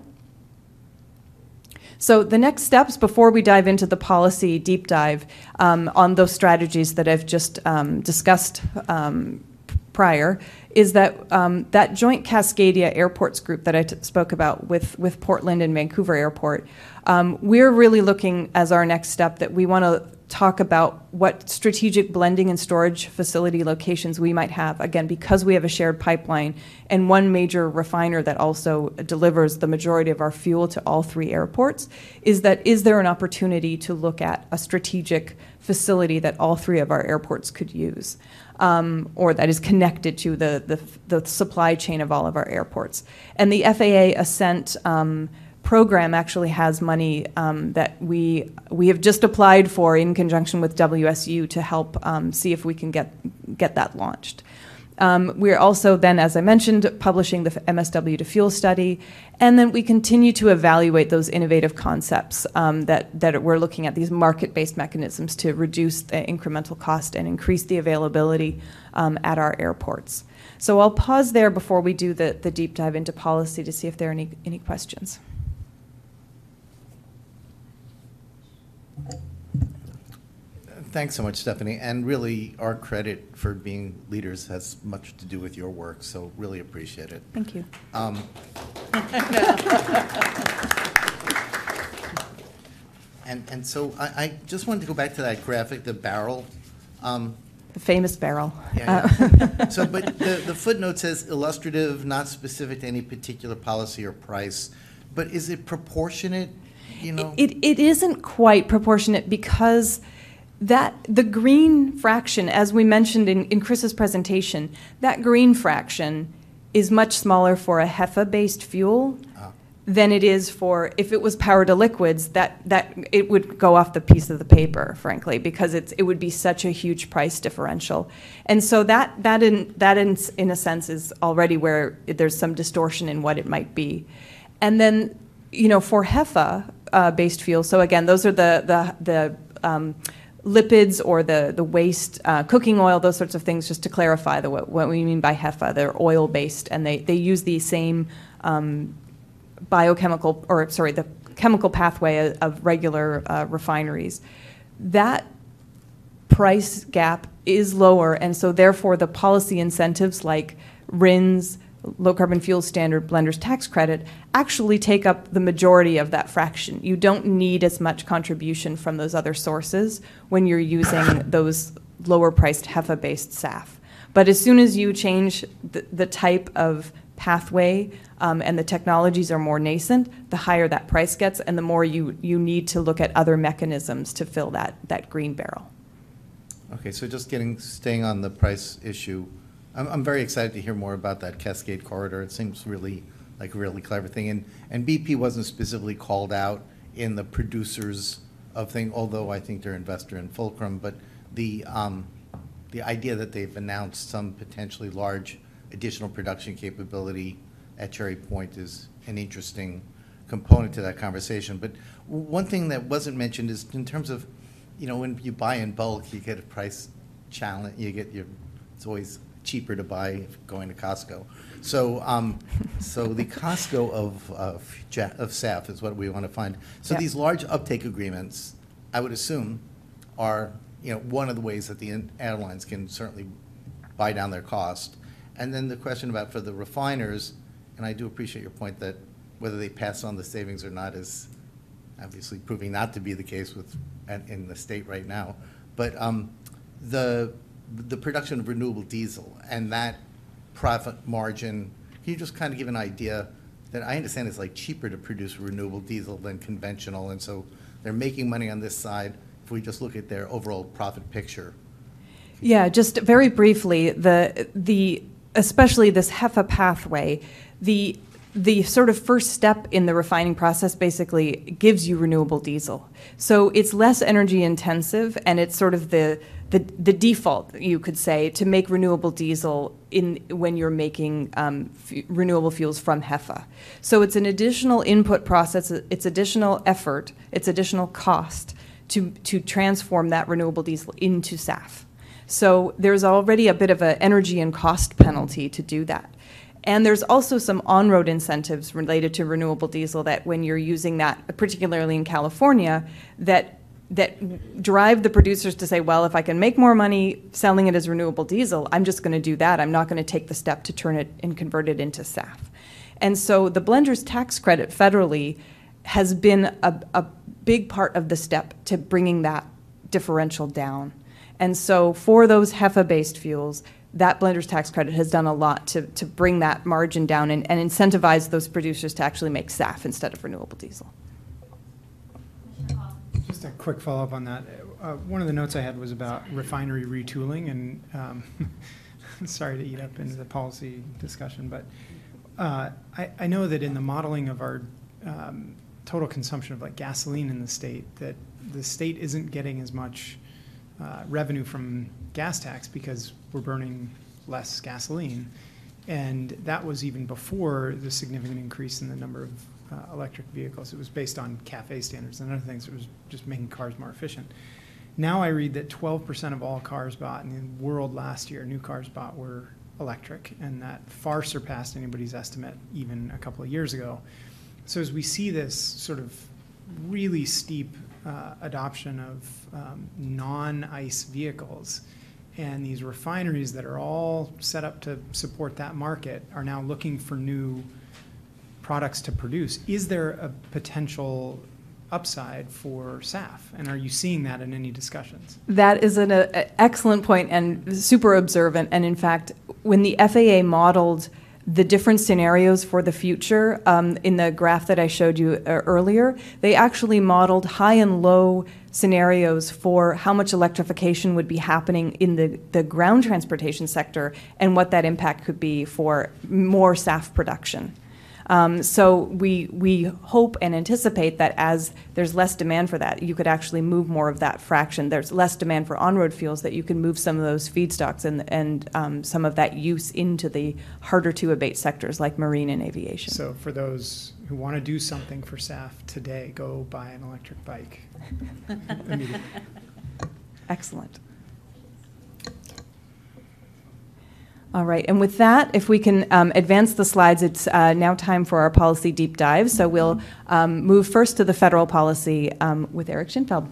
So the next steps before we dive into the policy deep dive um, on those strategies that I've just um, discussed um, prior is that um, that joint Cascadia Airports group that I spoke about with, with Portland and Vancouver Airport, um, we're really looking as our next step that we want to talk about what strategic blending and storage facility locations we might have. Again, because we have a shared pipeline and one major refiner that also delivers the majority of our fuel to all three airports, is that is there an opportunity to look at a strategic facility that all three of our airports could use? Um, or that is connected to the, the, the, supply chain of all of our airports. And the FAA Ascent um, program actually has money um, that we we have just applied for in conjunction with WSU to help um, see if we can get get that launched. Um, we're also then, as I mentioned, publishing the MSW to Fuel study, and then we continue to evaluate those innovative concepts um, that that we're looking at these market-based mechanisms to reduce the incremental cost and increase the availability um, at our airports. So I'll pause there before we do the, the deep dive into policy to see if there are any, any questions. Thanks so much, Stephanie. And really, our credit for being leaders has much to do with your work, so really appreciate it. Thank you. Um, and, and so I, I just wanted to go back to that graphic, the barrel. Um, the famous barrel. Yeah, yeah. so, but the, the footnote says illustrative, not specific to any particular policy or price. But is it proportionate? You know, it, it isn't quite proportionate because that the green fraction, as we mentioned in, in Chris's presentation, that green fraction is much smaller for a HEFA-based fuel Ah. than it is for if it was power to liquids. That that it would go off the piece of the paper, frankly, because it's it would be such a huge price differential. And so that that in that in, in a sense is already where there's some distortion in what it might be. And then you know for HEFA uh, based fuel. So again, those are the the the um, lipids or the, the waste, uh, cooking oil, those sorts of things, just to clarify the, what, what we mean by HEFA. They're oil based and they, they use the same um, biochemical, or sorry, the chemical pathway of, regular uh, refineries. That price gap is lower, and so therefore the policy incentives like RINs, low carbon fuel standard blenders tax credit actually take up the majority of that fraction. You don't need as much contribution from those other sources when you're using those lower priced HEFA based SAF. But as soon as you change the, the type of pathway um, and the technologies are more nascent, the higher that price gets and the more you, you need to look at other mechanisms to fill that, that green barrel. Okay, so just getting, staying on the price issue, I'm, I'm very excited to hear more about that Cascade corridor. It seems really like a really clever thing. And, and BP wasn't specifically called out in the producers of thing, although I think they're investor in Fulcrum. But the, um, the idea that they've announced some potentially large additional production capability at Cherry Point is an interesting component to that conversation. But one thing that wasn't mentioned is in terms of, you know, when you buy in bulk, you get a price challenge. You get your, it's always cheaper to buy going to Costco. So, um, so the Costco of, of, Ja- of SAF is what we want to find. So Yeah. these large uptake agreements, I would assume, are, you know, one of the ways that the in- airlines can certainly buy down their cost. And then the question about for the refiners, and I do appreciate your point that whether they pass on the savings or not is obviously proving not to be the case with, in- in the state right now. But um, the, the production of renewable diesel and that profit margin, can you just kind of give an idea that I understand it's like cheaper to produce renewable diesel than conventional, and so they're making money on this side. If we just look at their overall profit picture, Yeah, just very briefly, the the especially this HEFA pathway, the the sort of first step in the refining process basically gives you renewable diesel. So it's less energy intensive and it's sort of the, the, the default, you could say, to make renewable diesel in, when you're making um, renewable fuels from HEFA. So it's an additional input process, it's additional effort, it's additional cost to, to transform that renewable diesel into SAF. So there's already a bit of an energy and cost penalty to do that. And there's also some on-road incentives related to renewable diesel that when you're using that, particularly in California, that that drive the producers to say, well, if I can make more money selling it as renewable diesel, I'm just going to do that. I'm not going to take the step to turn it and convert it into SAF. And so the blender's tax credit federally has been a, a big part of the step to bringing that differential down. And so for those HEFA-based fuels, that blender's tax credit has done a lot to, to bring that margin down and, and incentivize those producers to actually make SAF instead of renewable diesel. Just a quick follow-up on that. Uh, One of the notes I had was about refinery retooling, and um, sorry to eat up into the policy discussion, but uh, I I know that in the modeling of our um, total consumption of like gasoline in the state, that the state isn't getting as much uh, revenue from gas tax because we're burning less gasoline. And that was even before the significant increase in the number of uh, electric vehicles. It was based on CAFE standards and other things. It was just making cars more efficient. Now I read that 12% of all cars bought in the world last year, new cars bought, were electric, and that far surpassed anybody's estimate even a couple of years ago. So as we see this sort of really steep uh, adoption of um, non-ICE vehicles, and these refineries that are all set up to support that market are now looking for new products to produce. Is there a potential upside for SAF? And are you seeing that in any discussions? That is an uh, excellent point and super observant. And in fact, when the FAA modeled the different scenarios for the future um, in the graph that I showed you uh, earlier, they actually modeled high and low scenarios for how much electrification would be happening in the, the ground transportation sector and what that impact could be for more SAF production. Um, so we we hope and anticipate that as there's less demand for that, you could actually move more of that fraction. There's less demand for on-road fuels that you can move some of those feedstocks and and um, some of that use into the harder to abate sectors like marine and aviation. So for those who want to do something for SAF today, go buy an electric bike. Excellent. All right, and with that, if we can um, advance the slides, it's uh, now time for our policy deep dive. So we'll um, move first to the federal policy um, with Eric Schinfeld.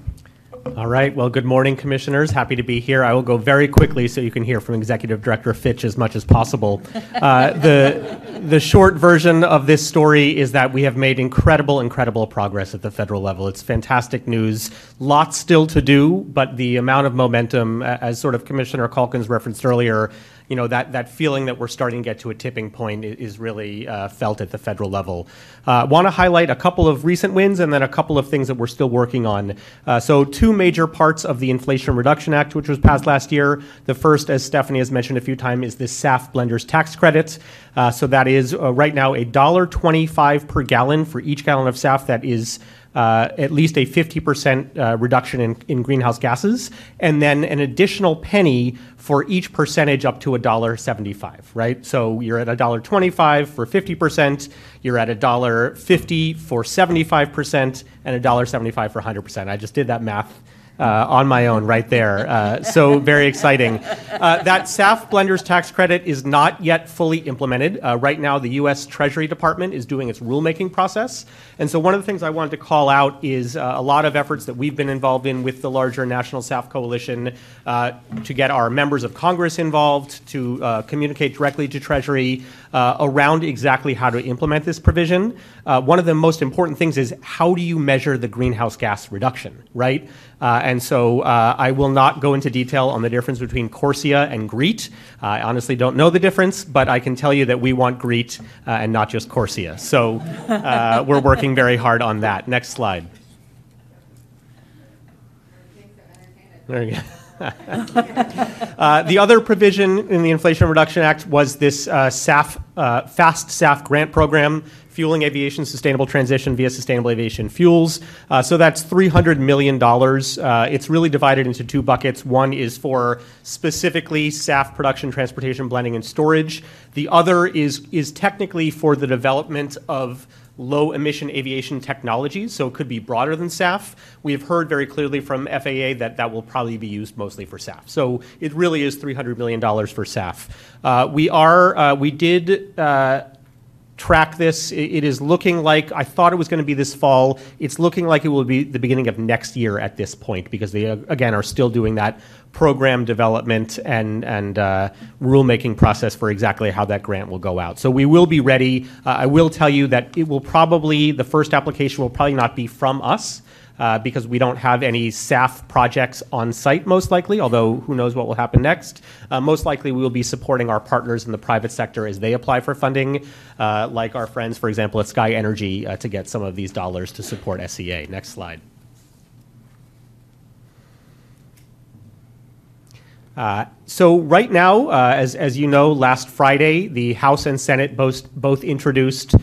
All right. Well, good morning, commissioners. Happy to be here. I will go very quickly so you can hear from Executive Director Fitch as much as possible. Uh, the, the short version of this story is that we have made incredible, incredible progress at the federal level. It's fantastic news. Lots still to do, but the amount of momentum, as sort of Commissioner Calkins referenced earlier, you know, that, that feeling that we're starting to get to a tipping point is really uh, felt at the federal level. I uh, want to highlight a couple of recent wins and then a couple of things that we're still working on. Uh, so, two major parts of the Inflation Reduction Act, which was passed last year. The first, as Stephanie has mentioned a few times, is the SAF blenders tax credit. Uh, so, that is uh, right now $1.25 per gallon for each gallon of SAF that is uh, at least a 50% uh, reduction in, in greenhouse gases, and then an additional penny for each percentage up to $1.75, right? So you're at $1.25 for 50%, you're at $1.50 for 75%, and $1.75 for 100%. I just did that math uh, on my own right there. Uh, so very exciting. Uh, that SAF blenders tax credit is not yet fully implemented. Uh, right now, the U.S. Treasury Department is doing its rulemaking process. And so one of the things I wanted to call out is uh, a lot of efforts that we've been involved in with the larger National SAF Coalition uh, to get our members of Congress involved, to communicate directly to Treasury around exactly how to implement this provision. one of the most important things is how do you measure the greenhouse gas reduction, right? Uh, and so uh, I will not go into detail on the difference between CORSIA and GREET. I honestly don't know the difference, but I can tell you that we want GREET uh, and not just CORSIA. So uh, we're working very hard on that. Next slide. There you go. Uh, The other provision in the Inflation Reduction Act was this uh, SAF, uh, Fast SAF grant program, Fueling Aviation Sustainable Transition via Sustainable Aviation Fuels. Uh, So that's $300 million. Uh, It's really divided into two buckets. One is for specifically SAF production, transportation, blending, and storage. The other is, is technically for the development of low emission aviation technologies, so it could be broader than SAF. We have heard very clearly from FAA that that will probably be used mostly for SAF. So it really is $300 million for SAF. Uh, we are, uh, we did uh, track this. It is looking like, I thought it was going to be this fall. It's looking like it will be the beginning of next year at this point because they, again, are still doing that program development and, and uh, rulemaking process for exactly how that grant will go out. So we will be ready. Uh, I will tell you that it will probably, the first application will probably not be from us uh, because we don't have any SAF projects on site, most likely, although who knows what will happen next. Uh, most likely, we will be supporting our partners in the private sector as they apply for funding, uh, like our friends, for example, at SkyNRG, uh, to get some of these dollars to support SEA. Next slide. Uh, So right now, uh, as, as you know, last Friday, the House and Senate both, both introduced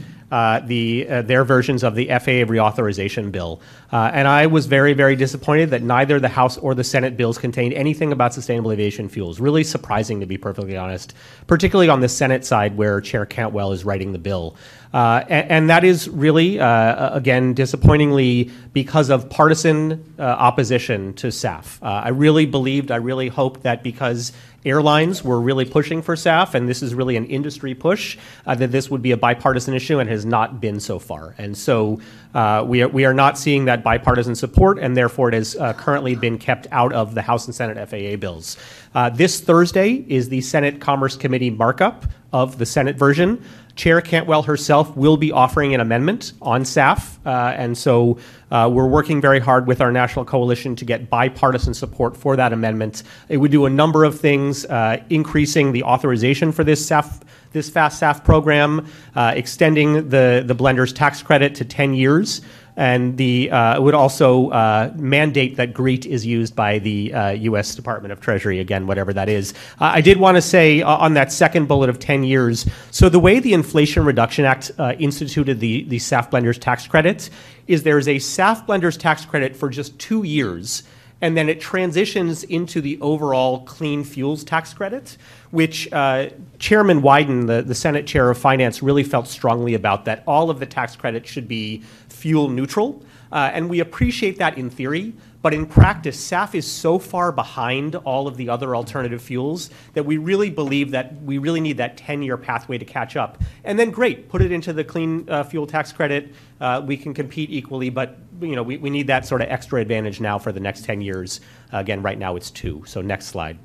the, uh, their versions of the FAA reauthorization bill. Uh, and I was very, very disappointed that neither the House or the Senate bills contained anything about sustainable aviation fuels. Really surprising, to be perfectly honest, particularly on the Senate side where Chair Cantwell is writing the bill. Uh, and, and that is really, uh, again, disappointingly because of partisan uh, opposition to SAF. Uh, I really believed, I really hoped that because airlines were really pushing for SAF, and this is really an industry push, uh, that this would be a bipartisan issue and has not been so far. And so uh, we, are, we are not seeing that bipartisan support, and therefore it has uh, currently been kept out of the House and Senate FAA bills. Uh, this Thursday is the Senate Commerce Committee markup of the Senate version. Chair Cantwell herself will be offering an amendment on SAF, uh, and so uh, we're working very hard with our national coalition to get bipartisan support for that amendment. It would do a number of things, uh, increasing the authorization for this SAF, this fast SAF program, uh, extending the the blender's tax credit to 10 years. And the uh, would also uh, mandate that GREET is used by the uh, U.S. Department of Treasury again, whatever that is. Uh, I did want to say uh, on that second bullet of 10 years. So the way the Inflation Reduction Act uh, instituted the the SAF blenders tax credit is there is a SAF blenders tax credit for just two years and then it transitions into the overall clean fuels tax credit, which uh, Chairman Wyden, the, the Senate Chair of Finance, really felt strongly about that all of the tax credit should be fuel neutral. Uh, and we appreciate that in theory, but in practice, SAF is so far behind all of the other alternative fuels that we really believe that we really need that 10 year pathway to catch up. And then, great, put it into the clean uh, fuel tax credit. Uh, we can compete equally, but you know, we, we need that sort of extra advantage now for the next 10 years. Uh, again, right now it's two. So, next slide.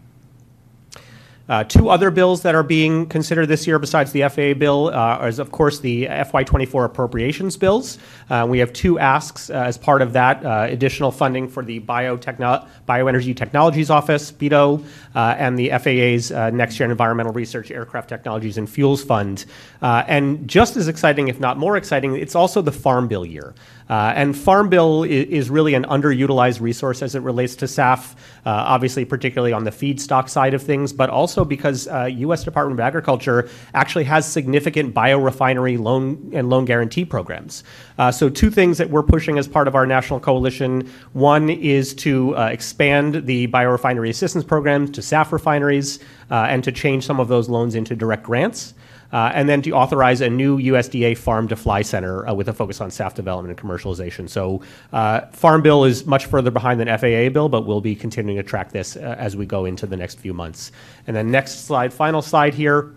Uh, two other bills that are being considered this year besides the FAA bill uh, is, of course, the FY24 appropriations bills. Uh, we have two asks uh, as part of that uh, additional funding for the Biotechno- Bioenergy Technologies Office, BETO, uh, and the FAA's Next Gen Environmental Research Aircraft Technologies and Fuels Fund. and just as exciting, if not more exciting, it's also the Farm Bill year. Uh, and Farm Bill is, is, really an underutilized resource as it relates to SAF, uh, obviously, particularly on the feedstock side of things, but also because uh, U.S. Department of Agriculture actually has significant biorefinery loan and loan guarantee programs. Uh, so, two things that we're pushing as part of our national coalition one is to uh, expand the biorefinery assistance program to SAF refineries uh, and to change some of those loans into direct grants. Uh, and then to authorize a new USDA Farm to Fly Center uh, with a focus on SAF development and commercialization. So, uh, Farm Bill is much further behind than FAA bill, but we'll be continuing to track this uh, as we go into the next few months. And then, next slide, final slide here.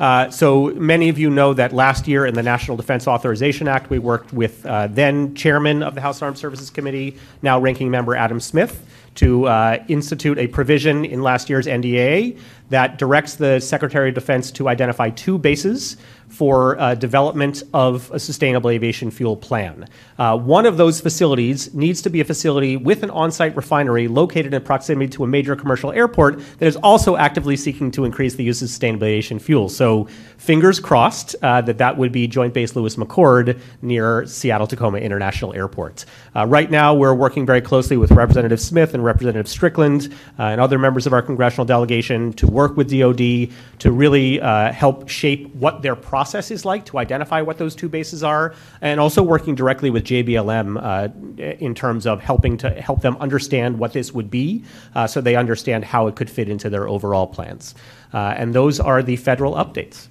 Uh, so many of you know that last year in the National Defense Authorization Act, we worked with uh, then Chairman of the House Armed Services Committee, now Ranking Member Adam Smith, to uh, institute a provision in last year's NDA that directs the Secretary of Defense to identify two bases for uh, development of a sustainable aviation fuel plan. Uh, one of those facilities needs to be a facility with an on site refinery located in proximity to a major commercial airport that is also actively seeking to increase the use of sustainable aviation fuel. So, fingers crossed uh, that that would be Joint Base Lewis McChord near Seattle Tacoma International Airport. Uh, right now, we're working very closely with Representative Smith and Representative Strickland, uh, and other members of our congressional delegation to work with DoD to really uh, help shape what their process is like to identify what those two bases are, and also working directly with JBLM uh, in terms of helping to help them understand what this would be, uh, so they understand how it could fit into their overall plans. Uh, and those are the federal updates.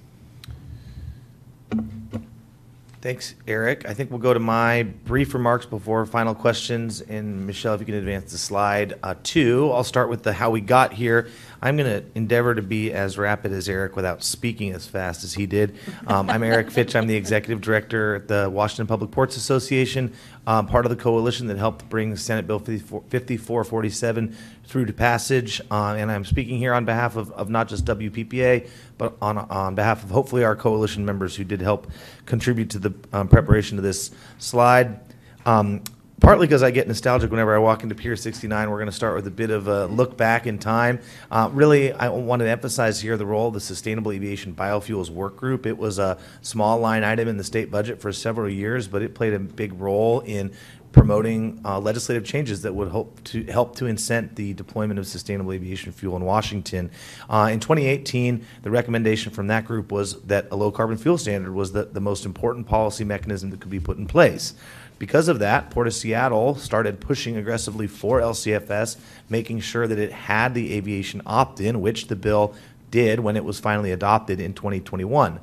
Thanks, Eric. I think we'll go to my brief remarks before final questions. And Michelle, if you can advance the slide uh, two, I'll start with the how we got here. I'm going to endeavor to be as rapid as Eric without speaking as fast as he did. Um, I'm Eric Fitch. I'm the executive director at the Washington Public Ports Association, um, part of the coalition that helped bring Senate Bill 54, 5447 through to passage. Uh, and I'm speaking here on behalf of, of not just WPPA, but on, on behalf of hopefully our coalition members who did help contribute to the um, preparation of this slide. Um, partly because I get nostalgic whenever I walk into Pier 69. We're going to start with a bit of a look back in time. Uh, really, I want to emphasize here the role of the Sustainable Aviation Biofuels Work Group. It was a small line item in the state budget for several years, but it played a big role in promoting uh, legislative changes that would hope to help to incent the deployment of sustainable aviation fuel in Washington. Uh, in 2018, the recommendation from that group was that a low carbon fuel standard was the, the most important policy mechanism that could be put in place. Because of that, Port of Seattle started pushing aggressively for LCFS, making sure that it had the aviation opt in, which the bill did when it was finally adopted in 2021.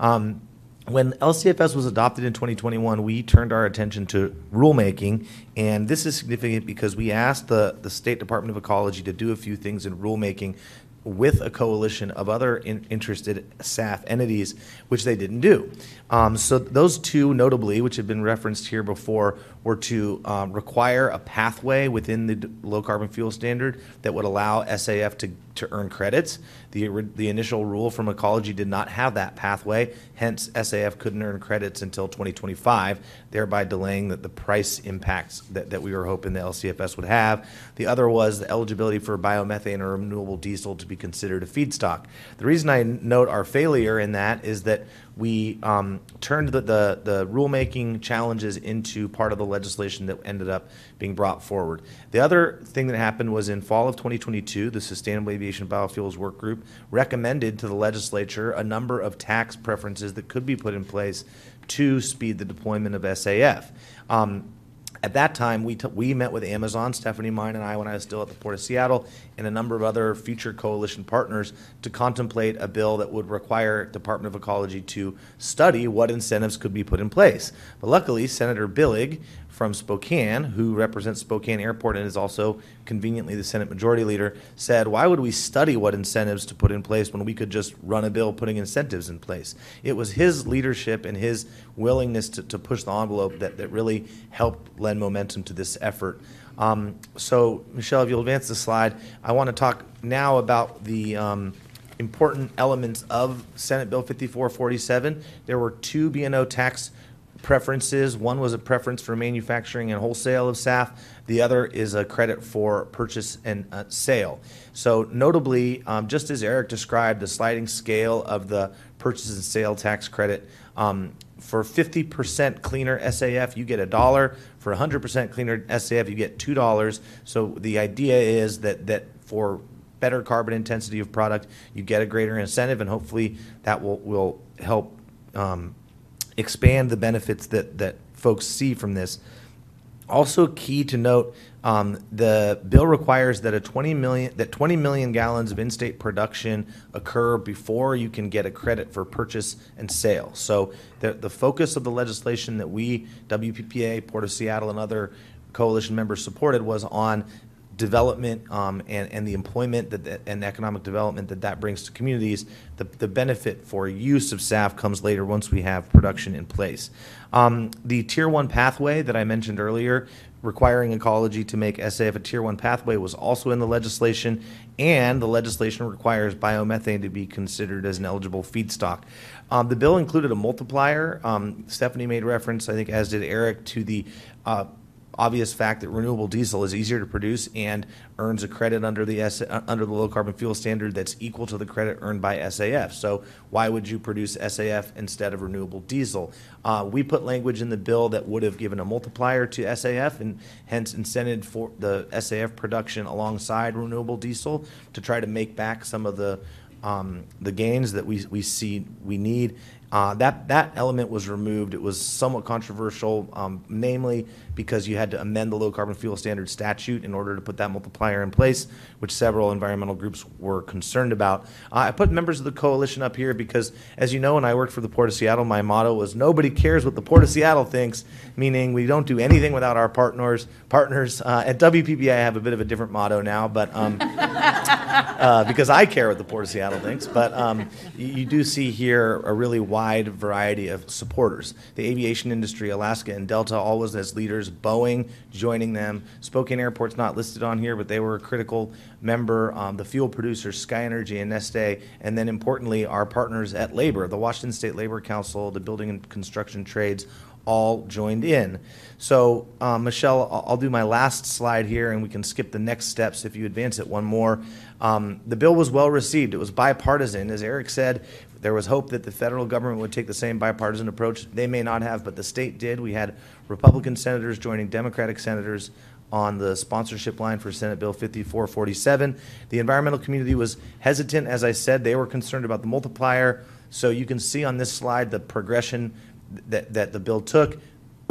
Um, when LCFS was adopted in 2021, we turned our attention to rulemaking, and this is significant because we asked the, the State Department of Ecology to do a few things in rulemaking with a coalition of other in, interested SAF entities, which they didn't do. Um, so those two, notably, which have been referenced here before, were to um, require a pathway within the low carbon fuel standard that would allow SAF to, to earn credits. The, the initial rule from Ecology did not have that pathway, hence SAF couldn't earn credits until 2025, thereby delaying the, the price impacts that, that we were hoping the LCFS would have. The other was the eligibility for biomethane or renewable diesel to be considered a feedstock. The reason I note our failure in that is that we um, turned the, the, the, rulemaking challenges into part of the legislation that ended up being brought forward. The other thing that happened was in fall of 2022, the Sustainable Aviation Biofuels Work Group recommended to the legislature a number of tax preferences that could be put in place to speed the deployment of SAF. Um, at that time, we, t- we met with Amazon, Stephanie Meyn and I, when I was still at the Port of Seattle, and a number of other future coalition partners to contemplate a bill that would require Department of Ecology to study what incentives could be put in place. But luckily, Senator Billig from Spokane, who represents Spokane Airport and is also conveniently the Senate Majority Leader, said, Why would we study what incentives to put in place when we could just run a bill putting incentives in place? It was his leadership and his willingness to, to push the envelope that, that really helped lend momentum to this effort. Um, so, Michelle, if you'll advance the slide, I want to talk now about the. Um, important elements of Senate Bill 5447. There were two B&O tax preferences. One was a preference for manufacturing and wholesale of SAF. The other is a credit for purchase and uh, sale. So, notably, um, just as Eric described, the sliding scale of the purchase and sale tax credit. Um, for 50% cleaner SAF, you get a dollar. For 100% cleaner SAF, you get two dollars. So the idea is that that for better carbon intensity of product, you get a greater incentive, and hopefully that will will help um, expand the benefits that, that folks see from this. Also, key to note, um, the bill requires that a 20 million that 20 million gallons of in-state production occur before you can get a credit for purchase and sale. So, the, the focus of the legislation that we, WPPA, Port of Seattle, and other coalition members supported was on development um, and, and the employment that, that, and economic development that that brings to communities, the, the benefit for use of SAF comes later once we have production in place. Um, the tier one pathway that I mentioned earlier, requiring ecology to make SAF a tier one pathway, was also in the legislation, and the legislation requires biomethane to be considered as an eligible feedstock. Um, the bill included a multiplier. Um, Stephanie made reference, I think, as did Eric, to the uh, obvious fact that renewable diesel is easier to produce and earns a credit under the S, under the low carbon fuel standard that's equal to the credit earned by SAF. So why would you produce SAF instead of renewable diesel? Uh, we put language in the bill that would have given a multiplier to SAF and hence incented for the SAF production alongside renewable diesel to try to make back some of the um, the gains that we, we see we need. Uh, that, that element was removed. It was somewhat controversial, um, namely because you had to amend the low carbon fuel standard statute in order to put that multiplier in place, which several environmental groups were concerned about. Uh, I put members of the coalition up here because, as you know, when I worked for the Port of Seattle, my motto was nobody cares what the Port of Seattle thinks, meaning we don't do anything without our partners. Partners uh, at WPPI, I have a bit of a different motto now, but um, uh, because I care what the Port of Seattle thinks. But um, you, you do see here a really wide variety of supporters. The aviation industry, Alaska and Delta, always as leaders. Boeing joining them. Spokane Airport's not listed on here, but they were a critical member. Um, the fuel producers, SkyNRG and Neste, and then importantly, our partners at Labor, the Washington State Labor Council, the Building and Construction Trades, all joined in. So, um, Michelle, I'll, I'll do my last slide here, and we can skip the next steps if you advance it one more. Um, the bill was well received. It was bipartisan. As Eric said, there was hope that the federal government would take the same bipartisan approach. They may not have, but the state did. We had Republican senators joining Democratic senators on the sponsorship line for Senate Bill 5447. The environmental community was hesitant. As I said, they were concerned about the multiplier. So you can see on this slide the progression that, that the bill took.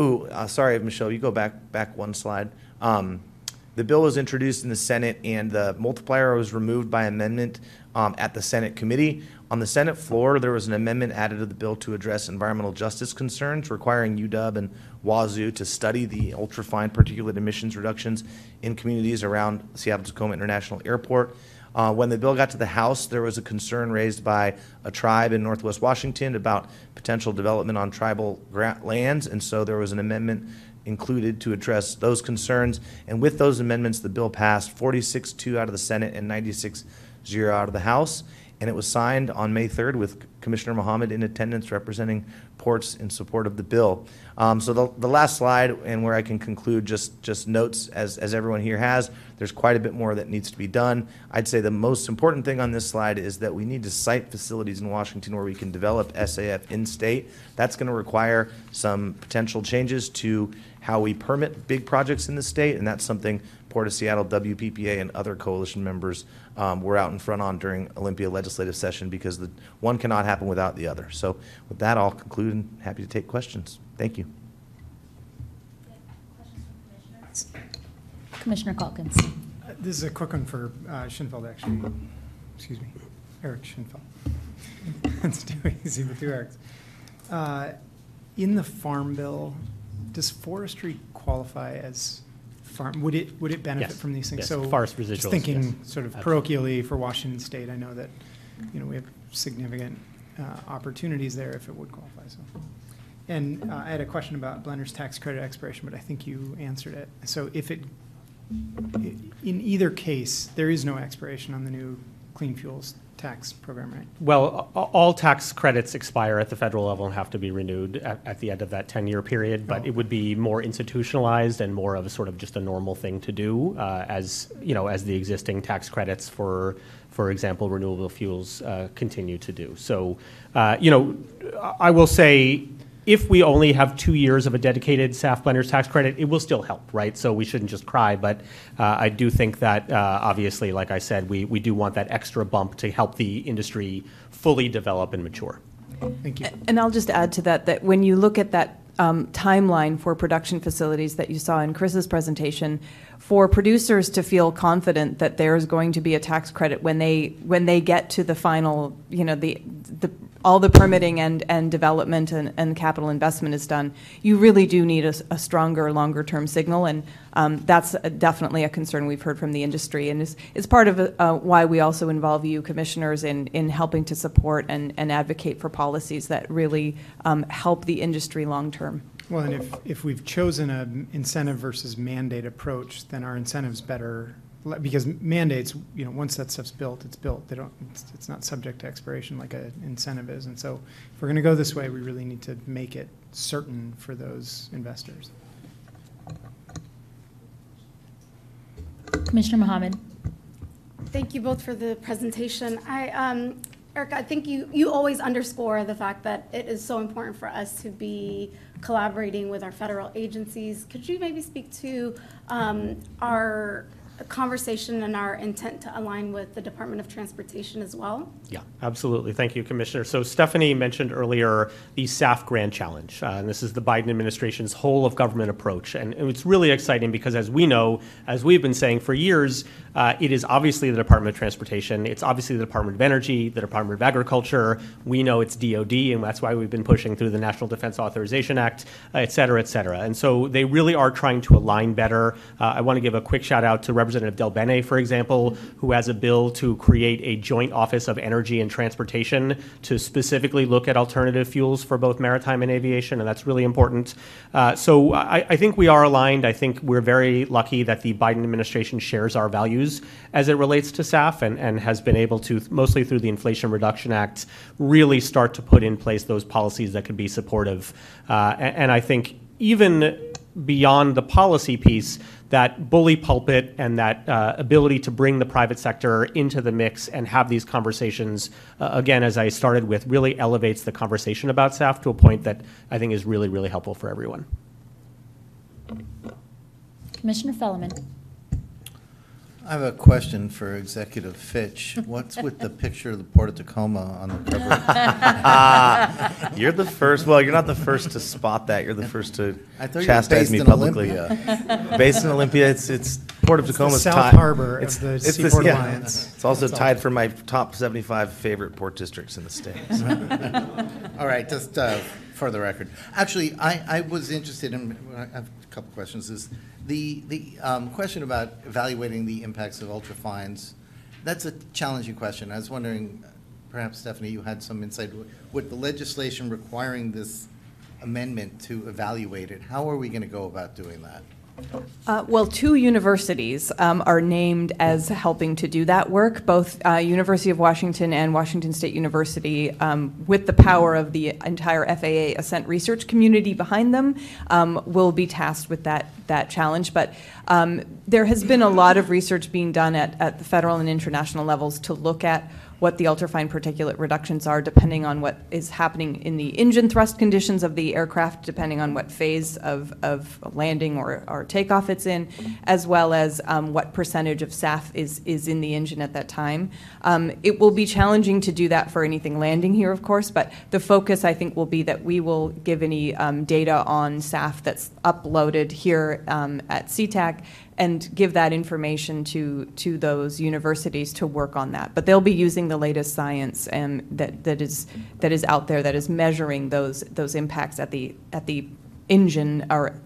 Ooh, uh, sorry, Michelle, you go back back one slide. Um, the bill was introduced in the Senate, and the multiplier was removed by amendment um, at the Senate committee. On the Senate floor, there was an amendment added to the bill to address environmental justice concerns, requiring UW and Wazzu to study the ultrafine particulate emissions reductions in communities around Seattle Tacoma International Airport. Uh, when the bill got to the House, there was a concern raised by a tribe in Northwest Washington about potential development on tribal lands, and so there was an amendment included to address those concerns. And with those amendments, the bill passed 46-2 out of the Senate and 96-0 out of the House. And it was signed on May 3rd with Commissioner Mohamed in attendance representing ports in support of the bill. Um, so the, the last slide, and where I can conclude, just, just notes as, as everyone here has, there's quite a bit more that needs to be done. I'd say the most important thing on this slide is that we need to site facilities in Washington where we can develop SAF in state. That's going to require some potential changes to how we permit big projects in the state, and that's something Port of Seattle, WPPA, and other coalition members um, were out in front on during Olympia legislative session because the one cannot happen without the other. So with that, I'll conclude and happy to take questions. Thank you. Commissioner Calkins. Uh, This is a quick one for uh, Schinfeld, actually. Excuse me, Eric Schinfeld. It's too easy with two Erics. Uh, In the Farm Bill, does forestry qualify as farm, would it, would it benefit Yes, from these things? yes, So forest Just residuals, thinking yes, sort of absolutely. parochially for Washington State, I know that, you know, we have significant uh, opportunities there if it would qualify, so. And uh, I had a question about blender's tax credit expiration, but I think you answered it. So if it, in either case, there is no expiration on the new clean fuels tax program, right? Well, a- all tax credits expire at the federal level and have to be renewed at, at the end of that 10-year period, but Oh. it would be more institutionalized and more of a sort of just a normal thing to do, uh, as, you know, as the existing tax credits for, for example, renewable fuels uh, continue to do. So, uh, you know, I will say, if we only have two years of a dedicated SAF blender's tax credit, it will still help, right? So we shouldn't just cry, but uh, I do think that, uh, obviously, like I said, we, we do want that extra bump to help the industry fully develop and mature. Thank you. And I'll just add to that, that when you look at that um, timeline for production facilities that you saw in Chris's presentation, for producers to feel confident that there's going to be a tax credit when they, when they get to the final, you know, the, the, all the permitting and, and development and, and capital investment is done, you really do need a stronger, longer-term signal, and um, that's a- definitely a concern we've heard from the industry, and is, is part of uh, why we also involve you commissioners in, in helping to support and, and advocate for policies that really um, help the industry long-term. Well, and if, if we've chosen a incentive versus mandate approach, then our incentive's better, because mandates, you know, once that stuff's built, it's built. They don't, it's, it's not subject to expiration like an incentive is. And so if we're gonna go this way, we really need to make it certain for those investors. Commissioner Mohamed. Thank you both for the presentation. I, um, Erica, I think you, you always underscore the fact that it is so important for us to be collaborating with our federal agencies. Could you maybe speak to um, our conversation and our intent to align with the Department of Transportation as well? Yeah, absolutely. Thank you, Commissioner. So Stephanie mentioned earlier the SAF Grand Challenge, uh, and this is the Biden administration's whole of government approach. And it's really exciting because, as we know, as we've been saying for years, uh, it is obviously the Department of Transportation, it's obviously the Department of Energy, the Department of Agriculture. We know it's DoD, and that's why we've been pushing through the National Defense Authorization Act, uh, et cetera, et cetera. And so they really are trying to align better. Uh, I want to give a quick shout out to Representative DelBene, for example, who has a bill to create a joint office of energy and transportation to specifically look at alternative fuels for both maritime and aviation, and that's really important. Uh, so I, I think we are aligned. I think we're very lucky that the Biden administration shares our values as it relates to SAF and, and has been able to, mostly through the Inflation Reduction Act, really start to put in place those policies that could be supportive. Uh, and, and I think even beyond the policy piece, that bully pulpit and that uh, ability to bring the private sector into the mix and have these conversations, uh, again, as I started with, really elevates the conversation about SAF to a point that I think is really, really helpful for everyone. Commissioner Felleman. I have a question for Executive Fitch. What's with the picture of the Port of Tacoma on the cover? You're the first. Well, you're not the first to spot that. You're the first to I thought you were chastise based me in publicly. Olympia. based in Olympia, it's it's Port of It's the Tacoma. South Harbor of the Seaport yeah. Alliance. It's also That's all. tied for my top 75 favorite port districts in the state. All right, just uh, for the record. Actually, I, I was interested in, I have a couple questions, is the, the um, question about evaluating the impacts of ultrafines, that's a challenging question. I was wondering, perhaps Stephanie, you had some insight, with the legislation requiring this amendment to evaluate it, how are we going to go about doing that? Uh, Well, two universities um, are named as helping to do that work, both uh, University of Washington and Washington State University, um, with the power of the entire FAA Ascent research community behind them, um, will be tasked with that, that challenge. But um, there has been a lot of research being done at, at the federal and international levels to look at what the ultrafine particulate reductions are, depending on what is happening in the engine thrust conditions of the aircraft, depending on what phase of, of landing or, or takeoff it's in, as well as um, what percentage of SAF is, is in the engine at that time. Um, it will be challenging to do that for anything landing here, of course, but the focus, I think, will be that we will give any um, data on SAF that's uploaded here um, at CTAC and give that information to, to those universities to work on that. But they'll be using the latest science um, that, that, is, that is out there that is measuring those, those impacts at the, at the engine or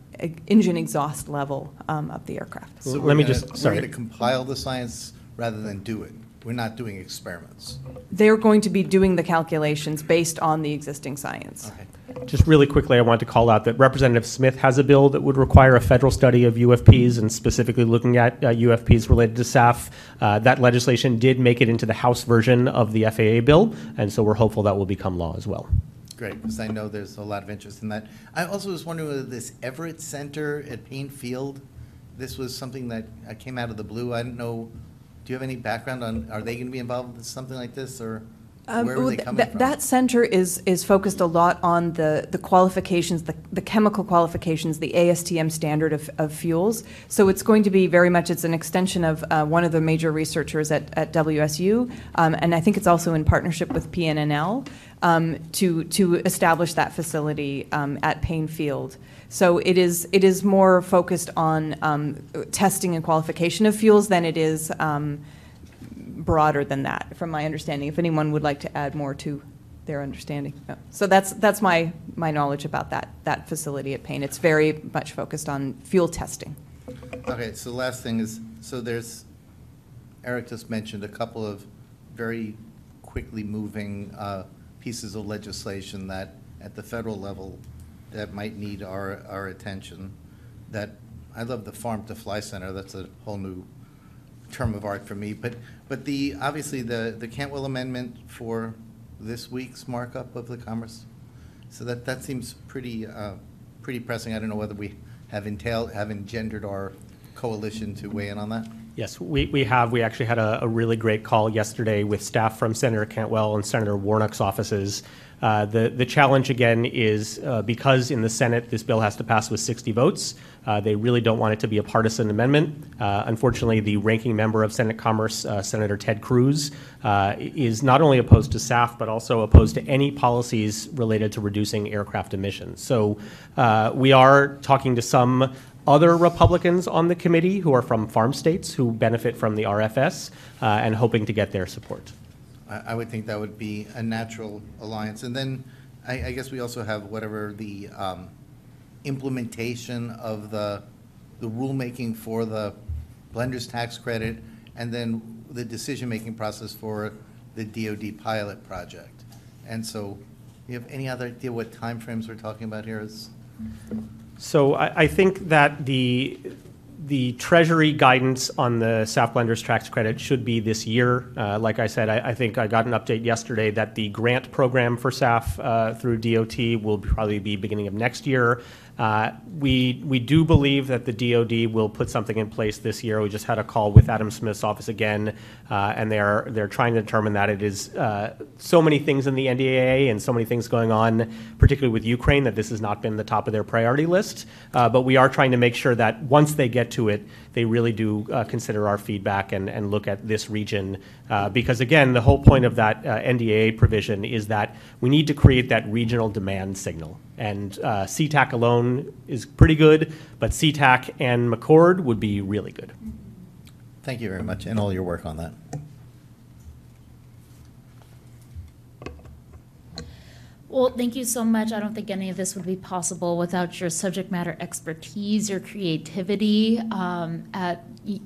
engine exhaust level um, of the aircraft. So Let me gonna- just- sorry. We're going to compile the science rather than do it. We're not doing experiments. They're going to be doing the calculations based on the existing science. Just really quickly, I want to call out that Representative Smith has a bill that would require a federal study of UFPs and specifically looking at uh, UFPs related to SAF. Uh, that legislation did make it into the House version of the FAA bill, and so we're hopeful that will become law as well. Great, because I know there's a lot of interest in that. I also was wondering whether this Everett Center at Paine Field, this was something that uh, came out of the blue. I don't know, do you have any background on, are they going to be involved with something like this, or Um, where they coming that- from? That center is, is focused a lot on the, the qualifications, the, the chemical qualifications, the ASTM standard of, of fuels. So it's going to be very much, it's an extension of uh, one of the major researchers at, at WSU, um, and I think it's also in partnership with PNNL um, to, to establish that facility um, at Paine Field. So it is, it is more focused on um, testing and qualification of fuels than it is um, broader than that, from my understanding, if anyone would like to add more to their understanding. So that's, that's my, my knowledge about that, that facility at Paine. It's very much focused on fuel testing. Okay, so the last thing is, so there's, Eric just mentioned a couple of very quickly moving uh, pieces of legislation that, at the federal level, that might need our, our attention. That, I love the Farm to Fly Center, that's a whole new term of art for me. But, but the, obviously, the, the Cantwell Amendment for this week's markup of the Commerce. So that, that seems pretty, uh, pretty pressing. I don't know whether we have entailed, have engendered our coalition to weigh in on that. Yes, we, we have. We actually had a, a really great call yesterday with staff from Senator Cantwell and Senator Warnock's offices. Uh, the, the challenge again is uh, because in the Senate this bill has to pass with 60 votes, uh, they really don't want it to be a partisan amendment. Uh, unfortunately, the ranking member of Senate Commerce, uh, Senator Ted Cruz, is not only opposed to SAF, but also opposed to any policies related to reducing aircraft emissions. So we are talking to some other Republicans on the committee who are from farm states who benefit from the RFS and hoping to get their support. I, I would think that would be a natural alliance. And then I, I guess we also have whatever the um, implementation of the, the rulemaking for the blender's tax credit, and then the decision-making process for the DoD pilot project. And so, do you have any other idea what timeframes we're talking about here? Is So I, I think that the, the Treasury guidance on the SAF Blenders Tax Credit should be this year. Uh, Like I said, I, I think I got an update yesterday that the grant program for SAF uh, through DOT will probably be beginning of next year. Uh, We, we do believe that the DOD will put something in place this year. We just had a call with Adam Smith's office again, uh, and they're, they're trying to determine that it is uh, so many things in the NDAA and so many things going on, particularly with Ukraine, that this has not been the top of their priority list. Uh, But we are trying to make sure that once they get to it, they really do uh, consider our feedback and, and look at this region. Uh, Because again, the whole point of that uh, NDAA provision is that we need to create that regional demand signal. And uh, SeaTac alone is pretty good, but SeaTac and McChord would be really good. Thank you very much, and all your work on that. Well, thank you so much. I don't think any of this would be possible without your subject matter expertise, your creativity, um, at,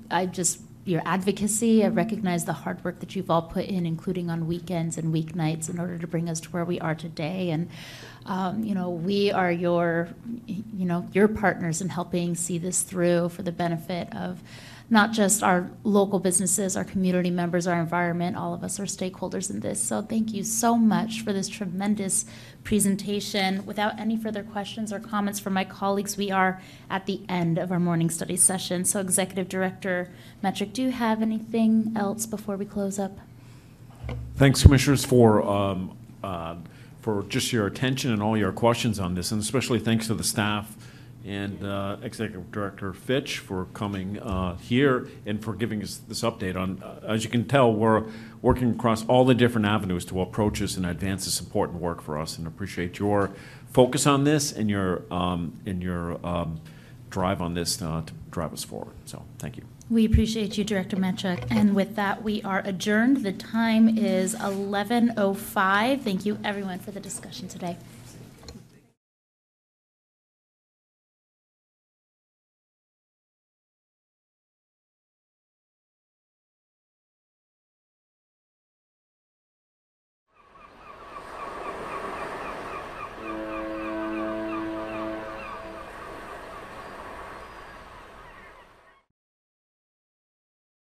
I just, your advocacy. I recognize the hard work that you've all put in, including on weekends and weeknights, in order to bring us to where we are today. And, um, you know, we are your, you know, your partners in helping see this through for the benefit of not just our local businesses, our community members, our environment, all of us are stakeholders in this. So thank you so much for this tremendous presentation. Without any further questions or comments from my colleagues, we are at the end of our morning study session. So Executive Director Metruck, do you have anything else before we close up? Thanks, Commissioners, for, um, uh, for just your attention and all your questions on this, and especially thanks to the staff and uh, Executive Director Fitch for coming uh, here and for giving us this update on, uh, as you can tell, we're working across all the different avenues to approach this and advance this important work for us, and appreciate your focus on this and your, um, and your um, drive on this uh, to drive us forward. So, thank you. We appreciate you, Director Metruck. And with that, we are adjourned. The time is 11:05. Thank you, everyone, for the discussion today.